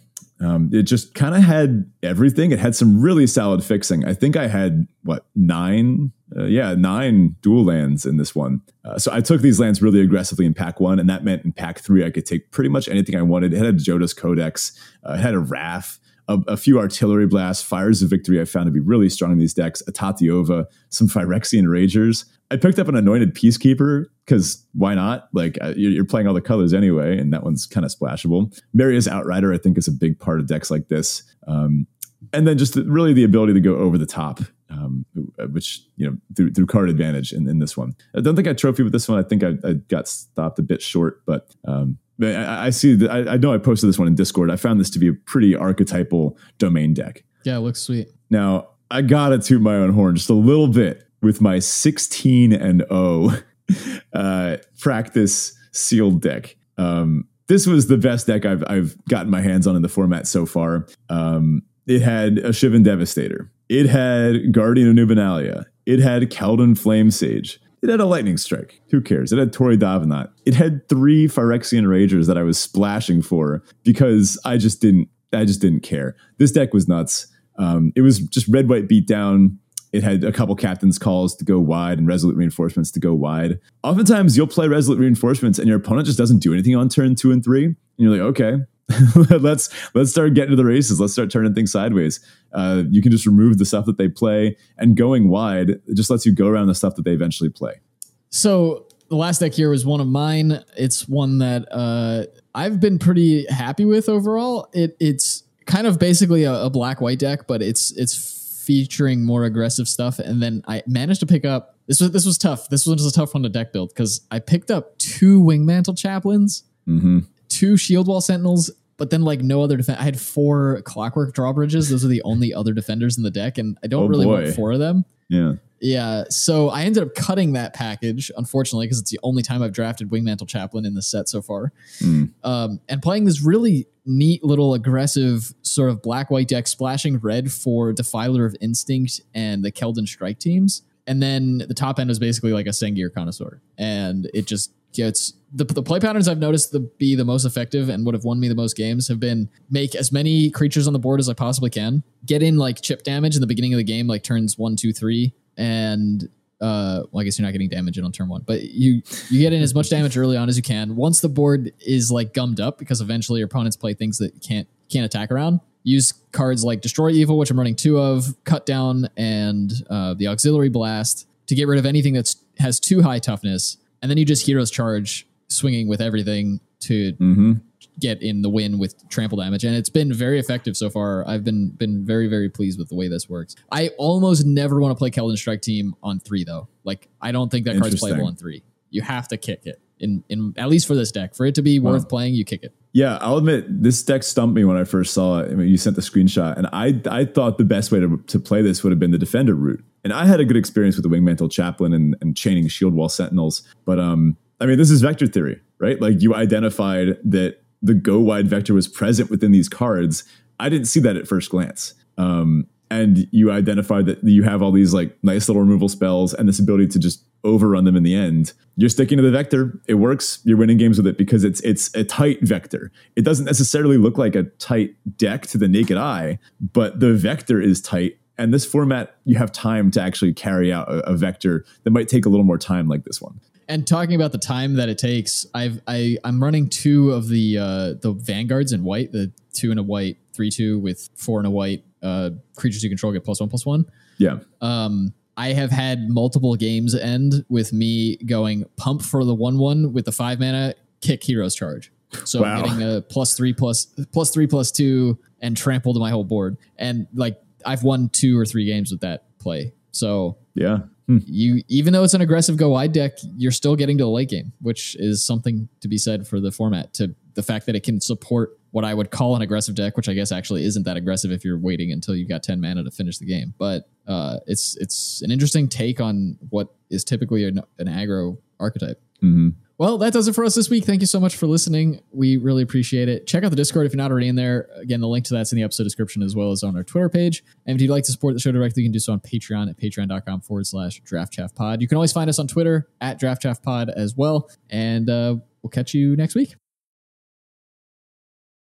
Um, it just kind of had everything. It had some really solid fixing. I think I had what nine, uh, yeah, nine dual lands in this one. Uh, so I took these lands really aggressively in pack one, and that meant in pack three I could take pretty much anything I wanted. It had a Jodah's Codex, uh, it had a Wrath, a, a few artillery blasts, fires of victory. I found to be really strong in these decks. A Tatyova, some Phyrexian Ragers. I picked up an anointed peacekeeper because why not? Like you're, playing all the colors anyway, and that one's kind of splashable. Meria's Outrider, I think, is a big part of decks like this. Um, and then just really the ability to go over the top, um, which you know through, through card advantage in, in this one. I don't think I trophy with this one. I think I, I got stopped a bit short, but um, I, I see. That, I, I know I posted this one in Discord. I found this to be a pretty archetypal domain deck. Yeah, it looks sweet. Now, I gotta toot my own horn just a little bit with my 16 and 0 uh, practice sealed deck. Um, this was the best deck I've, I've gotten my hands on in the format so far. Um, it had a Shivan Devastator. It had Guardian of New Benalia. It had Keldon Flamesage. It had a Lightning Strike. Who cares? It had Tori D'Avenant. It had three Phyrexian Ragers that I was splashing for because I just didn't. I just didn't care. This deck was nuts. Um, it was just red white beat down. It had a couple captain's calls to go wide and resolute reinforcements to go wide. Oftentimes, you'll play resolute reinforcements and your opponent just doesn't do anything on turn two and three, and you're like, okay, let's let's start getting to the races. Let's start turning things sideways. Uh, you can just remove the stuff that they play, and going wide it just lets you go around the stuff that they eventually play. So the last deck here was one of mine. It's one that uh, I've been pretty happy with overall. It it's kind of basically a, a black white deck, but it's it's featuring more aggressive stuff. And then I managed to pick up this was this was tough. This was a tough one to deck build because I picked up two Wingmantle Chaplains, hmm two Shield Wall Sentinels. But then, like no other defense, I had four Clockwork Drawbridges. Those are the only other defenders in the deck, and I don't Oh, really boy. want four of them. Yeah. Yeah, so I ended up cutting that package, unfortunately, because it's the only time I've drafted Wingmantle Chaplain in the set so far. Mm. Um, and playing this really neat little aggressive sort of black white deck, splashing red for Defiler of Instinct and the Keldon Strike teams. And then the top end is basically like a Sengir Connoisseur. And it just gets the, the play patterns I've noticed to be the most effective and would have won me the most games have been make as many creatures on the board as I possibly can, get in like chip damage in the beginning of the game, like turns one, two, three, and uh, well, I guess you're not getting damage in on turn one, but you you get in as much damage early on as you can. Once the board is like gummed up, because eventually your opponents play things that can't can't attack around. Use cards like Destroy Evil, which I'm running two of, Cut Down, and uh, the Auxiliary Blast to get rid of anything that has too high toughness, and then you just Heroes Charge, swinging with everything to Mm-hmm. get in the win with trample damage. And it's been very effective so far. I've been been very very pleased with the way this works. I almost never want to play keldon strike team on three though. Like i don't think that card's playable on three you have to kick it in in at least for this deck for it to be worth playing you kick it Yeah, I'll admit this deck stumped me when I first saw it. I mean, you sent the screenshot, and I I thought the best way to, to play this would have been the defender route. And I had a good experience with the Wingmantle Chaplain and, and chaining Shield Wall Sentinels. But um, I mean, this is vector theory, right? Like you identified that the go wide vector was present within these cards. I didn't see that at first glance. Um, and you identify that you have all these like nice little removal spells and this ability to just overrun them in the end. You're sticking to the vector. It works. You're winning games with it because it's it's a tight vector. It doesn't necessarily look like a tight deck to the naked eye, but the vector is tight. And this format, you have time to actually carry out a, a vector that might take a little more time, like this one. and talking about the time that it takes i've i i'm running two of the uh the vanguards in white the two and a white three two with four and a white uh creatures you control get plus one plus one Yeah. um I have had multiple games end with me going pump for the one one with the five mana, kick heroes charge. So Wow. I'm getting a plus three plus plus three plus two and trample to my whole board. And like I've won two or three games with that play. So Yeah. Hmm. you even though it's an aggressive go wide deck, you're still getting to the late game, which is something to be said for the format. To the fact that it can support what I would call an aggressive deck, which I guess actually isn't that aggressive if you're waiting until you've got 10 mana to finish the game. But uh, it's it's an interesting take on what is typically an, an aggro archetype. hmm Well, that does it for us this week. Thank you so much for listening. We really appreciate it. Check out the Discord if you're not already in there. Again, the link to that's in the episode description as well as on our Twitter page. And if you'd like to support the show directly, you can do so on Patreon at patreon.com forward slash draftchaffpod. You can always find us on Twitter at draftchaffpod as well. And uh, we'll catch you next week.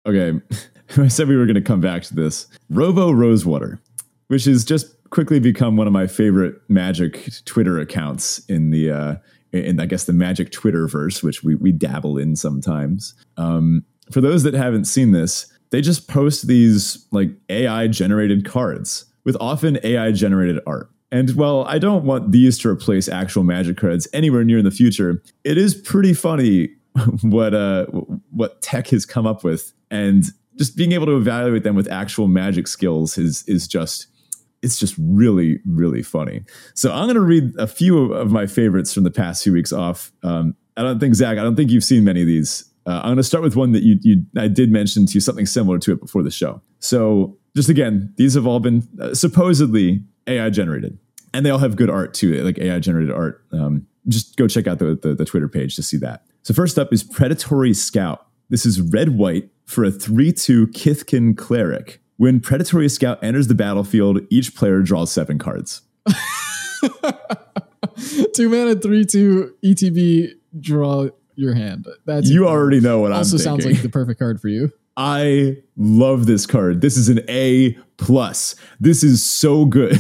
Okay. I said we were going to come back to this. RoboRosewater, which has just quickly become one of my favorite Magic Twitter accounts in the, uh, in I guess the Magic Twitterverse, which we, we dabble in sometimes. Um, for those that haven't seen this, they just post these like AI generated cards with often AI generated art. And while I don't want these to replace actual Magic cards anywhere near in the future, it is pretty funny what uh what tech has come up with and just being able to evaluate them with actual magic skills is is just it's just really really funny. So i'm going to read a few of my favorites from the past few weeks off. Um, i don't think zach i don't think you've seen many of these. Uh, i'm going to start with one that you, you i did mention to you something similar to it before the show. So just again these have all been uh, supposedly ai generated and they all have good art too like ai generated art. Um, just go check out the, the, the twitter page to see that. So first up is predatory scout. This is red white for a 3 2 Kithkin cleric. When Predatory Scout enters the battlefield, each player draws seven cards. two mana, three, two, ETB, draw your hand. That's You already know what also I'm sounds like the perfect card for you. I love this card. This is an A plus. This is so good.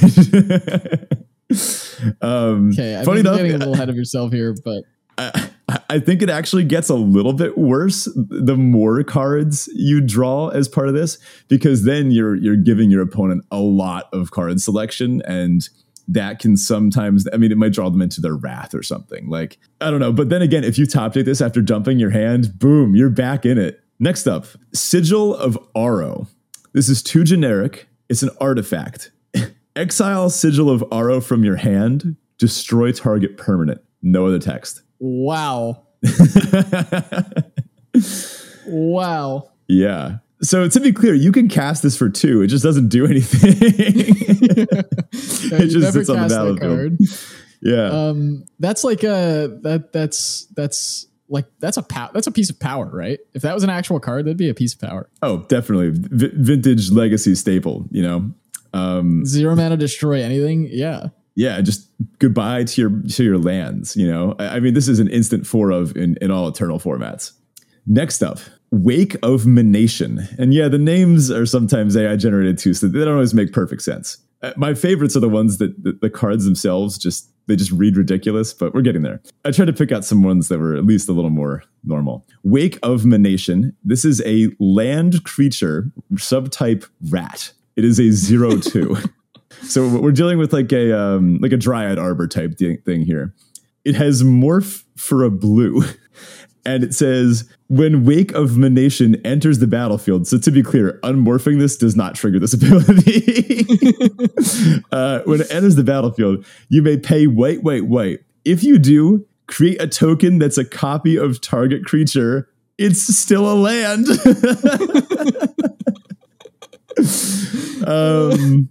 um, Okay, I funny think you're enough, getting a little ahead of yourself here, but I, I think it actually gets a little bit worse the more cards you draw as part of this, because then you're you're giving your opponent a lot of card selection, and that can sometimes I mean it might draw them into their wrath or something. Like I don't know, but then again, if you top deck this after dumping your hand, boom, you're back in it. Next up, Sigil of Aro. This is too generic. It's an artifact. Exile Sigil of Aro from your hand. Destroy target permanent. No other text. Wow. wow. Yeah. So to be clear, you can cast this for two. It just doesn't do anything. Yeah, it just sits on the battlefield. card. Yeah. Um, that's like a that that's that's like that's a pow- that's a piece of power, right? If that was an actual card, that'd be a piece of power. oh, definitely. V- vintage legacy staple, you know. Um, Zero mana destroy anything. Yeah. Yeah, just goodbye to your to your lands, you know. I, I mean, this is an instant four of in, in all eternal formats. Next up, Wake of Manation. And yeah, the names are sometimes AI generated too, so they don't always make perfect sense. Uh, My favorites are the ones that the, the cards themselves just they just read ridiculous, but we're getting there. I tried to pick out some ones that were at least a little more normal. Wake of Manation. This is a land creature subtype rat. It is a zero two. so we're dealing with like a um, like a dryad arbor type thing here. It has morph for a blue. And it says, when Wake of Manation enters the battlefield. So to be clear, unmorphing this does not trigger this ability. uh, when it enters the battlefield, you may pay white, white, white. If you do, create a token that's a copy of target creature. It's still a land. um,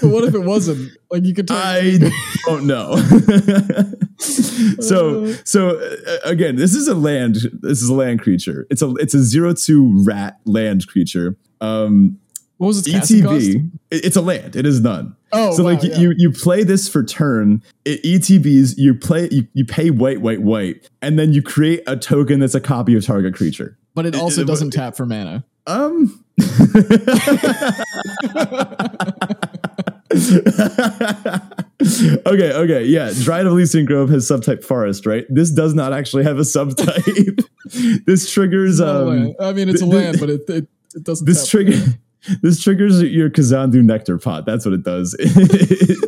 But what if it wasn't? Like you could. I don't know. so so uh, again, this is a land. This is a land creature. It's a it's a zero two rat land creature. Um, what was its? ETB. it- it's a land. It is none. Oh, so wow, like yeah. you you play this for turn. It ETBs. You play you, you pay white white white, and then you create a token that's a copy of target creature. But it also it- doesn't tap for mana. Um. okay, okay, yeah. Dryad of Ilysian Grove has subtype forest, right? This does not actually have a subtype. this triggers um. I mean, it's a land, but it it, it doesn't. this trigger this triggers your Kazandu nectar pot. That's what it does.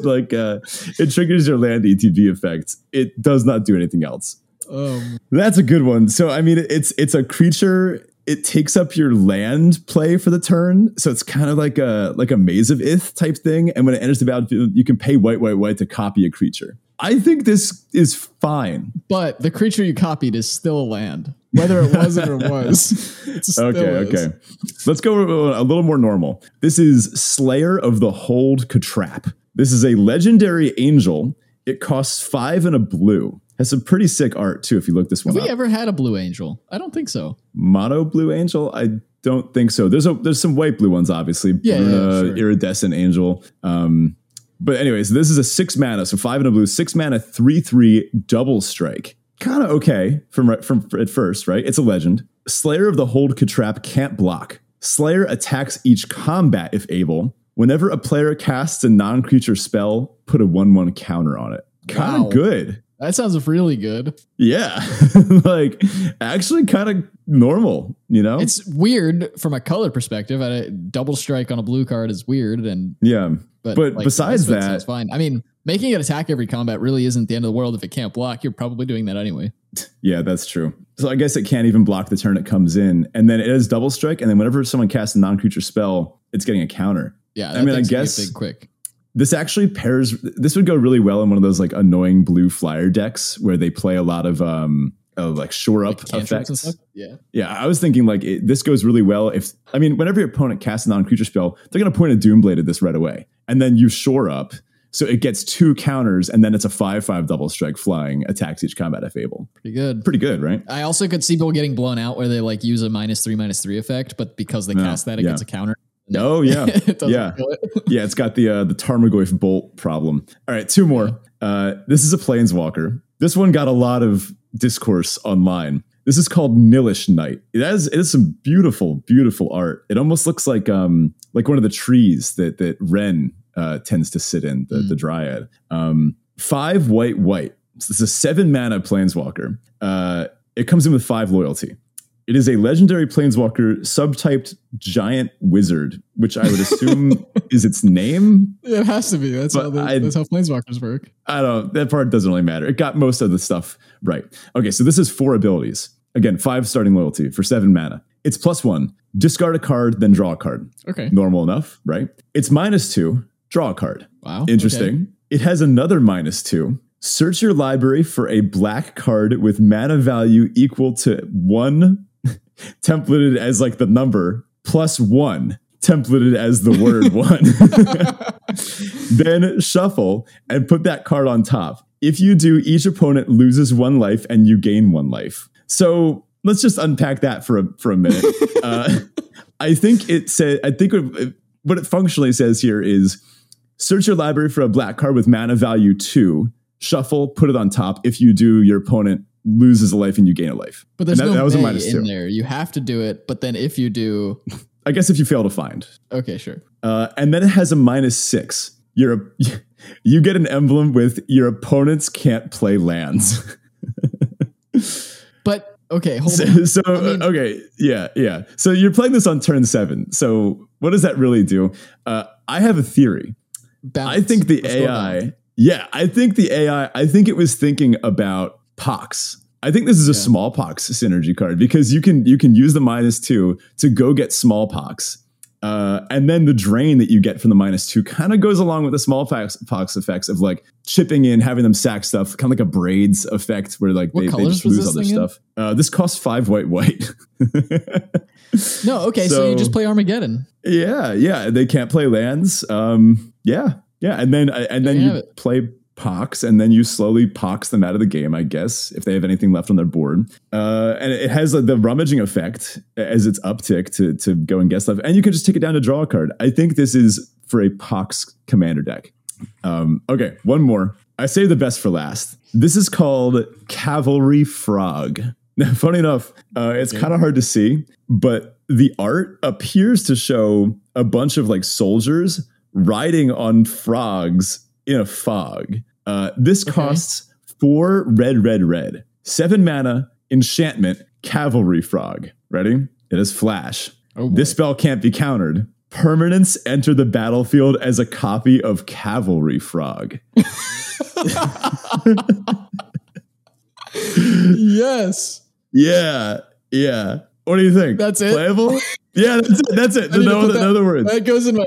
like uh it triggers your land ETB effect. It does not do anything else. Um, That's a good one. So I mean, it's it's a creature. It takes up your land play for the turn, so it's kind of like a like a maze of ith type thing. And when it enters the battlefield, you can pay white, white, white to copy a creature. I think this is fine. but the creature you copied is still a land, whether it wasn't or was. It still Okay, is. okay. Let's go a little more normal. This is Slayer of the Hold Catrap. This is a legendary angel. It costs five and a blue. Has some pretty sick art too. If you look this one Have up. we ever had a blue angel? I don't think so. mono blue angel i don't think so there's a there's some white blue ones obviously Yeah, yeah, sure. iridescent angel um but anyways this is a six mana so five and a blue six mana three three double strike kind of okay from right from at first right it's a legend slayer of the hold catrap can't block slayer attacks each combat if able whenever a player casts a non-creature spell put a 1-1 counter on it kind of Wow. good That sounds really good. yeah like actually kind of normal you know It's weird from a color perspective. A double strike on a blue card is weird, and yeah but, But like, besides the rest of it that- it's fine. I mean, making it attack every combat really isn't the end of the world if it can't block. You're probably doing that anyway. Yeah, that's true. So I guess it can't even block the turn it comes in, and then it is double strike, and then whenever someone casts a non-creature spell, it's getting a counter. Yeah, I mean, I thing's gonna get guess- big quick. This actually pairs. This would go really well in one of those like annoying blue flyer decks where they play a lot of um of like shore up Like effects. stuff. Yeah, Yeah, I was thinking like it, this goes really well if I mean whenever your opponent casts a non-creature spell, they're going to point a Doomblade at this right away, and then you shore up. So it gets two counters, and then it's a five-five double strike flying attacks each combat if able. pretty good. Pretty good, right? I also could see people getting blown out where they like use a minus three minus three effect, but because they Yeah, cast that, it yeah. gets a counter. Oh yeah, it yeah. it. yeah, it's got the uh, the Tarmogoyf bolt problem. All right, two more. Uh, this is a planeswalker. This one got a lot of discourse online. This is called Nilish Knight. It has it has some beautiful, beautiful art. It almost looks like um like one of the trees that that Ren uh, tends to sit in, the, Mm. the Dryad. Um, five white white. So this is a seven mana planeswalker. Uh, it comes in with five loyalty. It is a legendary planeswalker subtyped giant wizard, which I would assume is its name. It has to be. That's But how the, I- that's how planeswalkers work. I don't that part doesn't really matter. It got most of the stuff right. Okay, so this is four abilities. Again, five starting loyalty for seven mana. It's plus one. Discard a card, then draw a card. Okay. Normal enough, right? It's minus two, draw a card. Wow. Interesting. It has another minus two. Search your library for a black card with mana value equal to one, templated as like the number, plus one, templated as the word one. then shuffle and put that card on top. If you do, each opponent loses one life and you gain one life. So let's just unpack that for a for a minute. uh, I think it said. I think what- what it functionally says here is search your library for a black card with mana value two. Shuffle, put it on top. If you do, your opponent loses a life and you gain a life. But there's that, no that was a minus in two. there. You have to do it, but then if you do, I guess if you fail to find. okay, sure. Uh, and then it has a minus six. your you get an emblem with your opponents can't play lands. but okay, hold so, on. so I mean- okay, yeah, yeah. So you're playing this on turn seven. So what does that really do? Uh, I have a theory. Balance. I think the Let's AI, yeah, I think the AI, I think it was thinking about pox. I think this is a Yeah. smallpox synergy card because you can you can use the minus two to go get smallpox. Uh, and then the drain that you get from the minus two kind of goes along with the smallpox pox effects of like chipping in, having them sack stuff, kind of like a braids effect where like What they, they just lose this other stuff. Uh, this costs five white white. No, okay, so, you just play Armageddon. Yeah, yeah. They can't play lands. Um, yeah, yeah. And then and then you you it. play pox, and then you slowly pox them out of the game. I guess if they have anything left on their board. Uh, and it has like, the rummaging effect as its uptick to to go and get stuff, and you can just take it down to draw a card. I think this is for a pox commander deck. Um, okay, one more. I saved the best for last. This is called Cavalry Frog. Now, funny enough, uh, it's kind of hard to see, but the art appears to show a bunch of like soldiers riding on frogs in a fog. Uh, this Okay. costs four red, red, red, seven mana, enchantment, cavalry frog. Ready? It is flash. Oh. This spell can't be countered. Permanents enter the battlefield as a copy of Cavalry Frog. yes. Yeah, yeah. What do you think? That's it? Playable? yeah, that's it. That's it. I No, other, that- no other words. That goes in my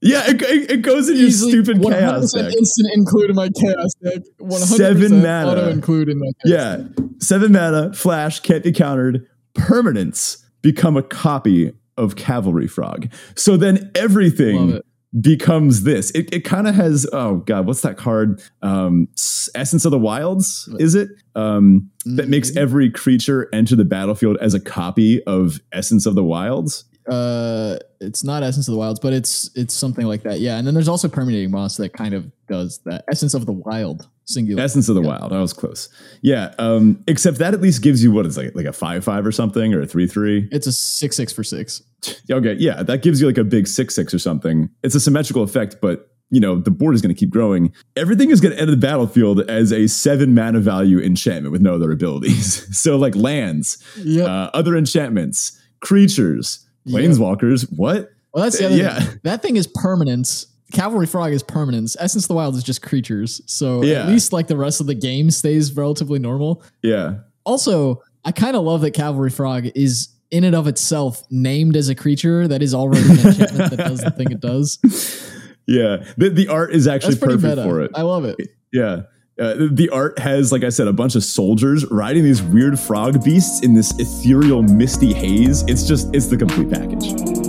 yeah, it, it, it goes in your stupid 100% chaos deck. instant include in my chaos deck. 100% Seven mana. auto include in my chaos Yeah, deck. seven mana, flash, can't be countered. Permanence become a copy of Cavalry Frog. So then everything becomes this. It, it kind of has, oh God, what's that card? Um, Essence of the Wilds, is it? Um, that makes Mhm. every creature enter the battlefield as a copy of Essence of the Wilds. Uh it's not essence of the wilds but it's it's something like that yeah and then there's also permeating mass that kind of does that essence of the wild singular Essence of the Wild. I was close. Yeah. Um, except that at least gives you what is like like a five five or something or a three three. it's a six six for six Okay, yeah, that gives you like a big six six or something. It's a symmetrical effect, but you know the board is going to keep growing. Everything is going to enter the battlefield as a seven mana value enchantment with no other abilities. so like lands, yeah uh, other enchantments, creatures, Yeah. Planeswalkers. What? well that's the other yeah. thing. that thing is permanence cavalry frog is permanence essence of the wild is just creatures so Yeah. at least like the rest of the game stays relatively normal Yeah, also i kind of love that cavalry frog is in and of itself named as a creature that is already an enchantment that does the thing it does yeah. The, the art is actually perfect meta for it. i love it Yeah. Uh, the art has, like I said, a bunch of soldiers riding these weird frog beasts in this ethereal, misty haze. It's just, it's the complete package.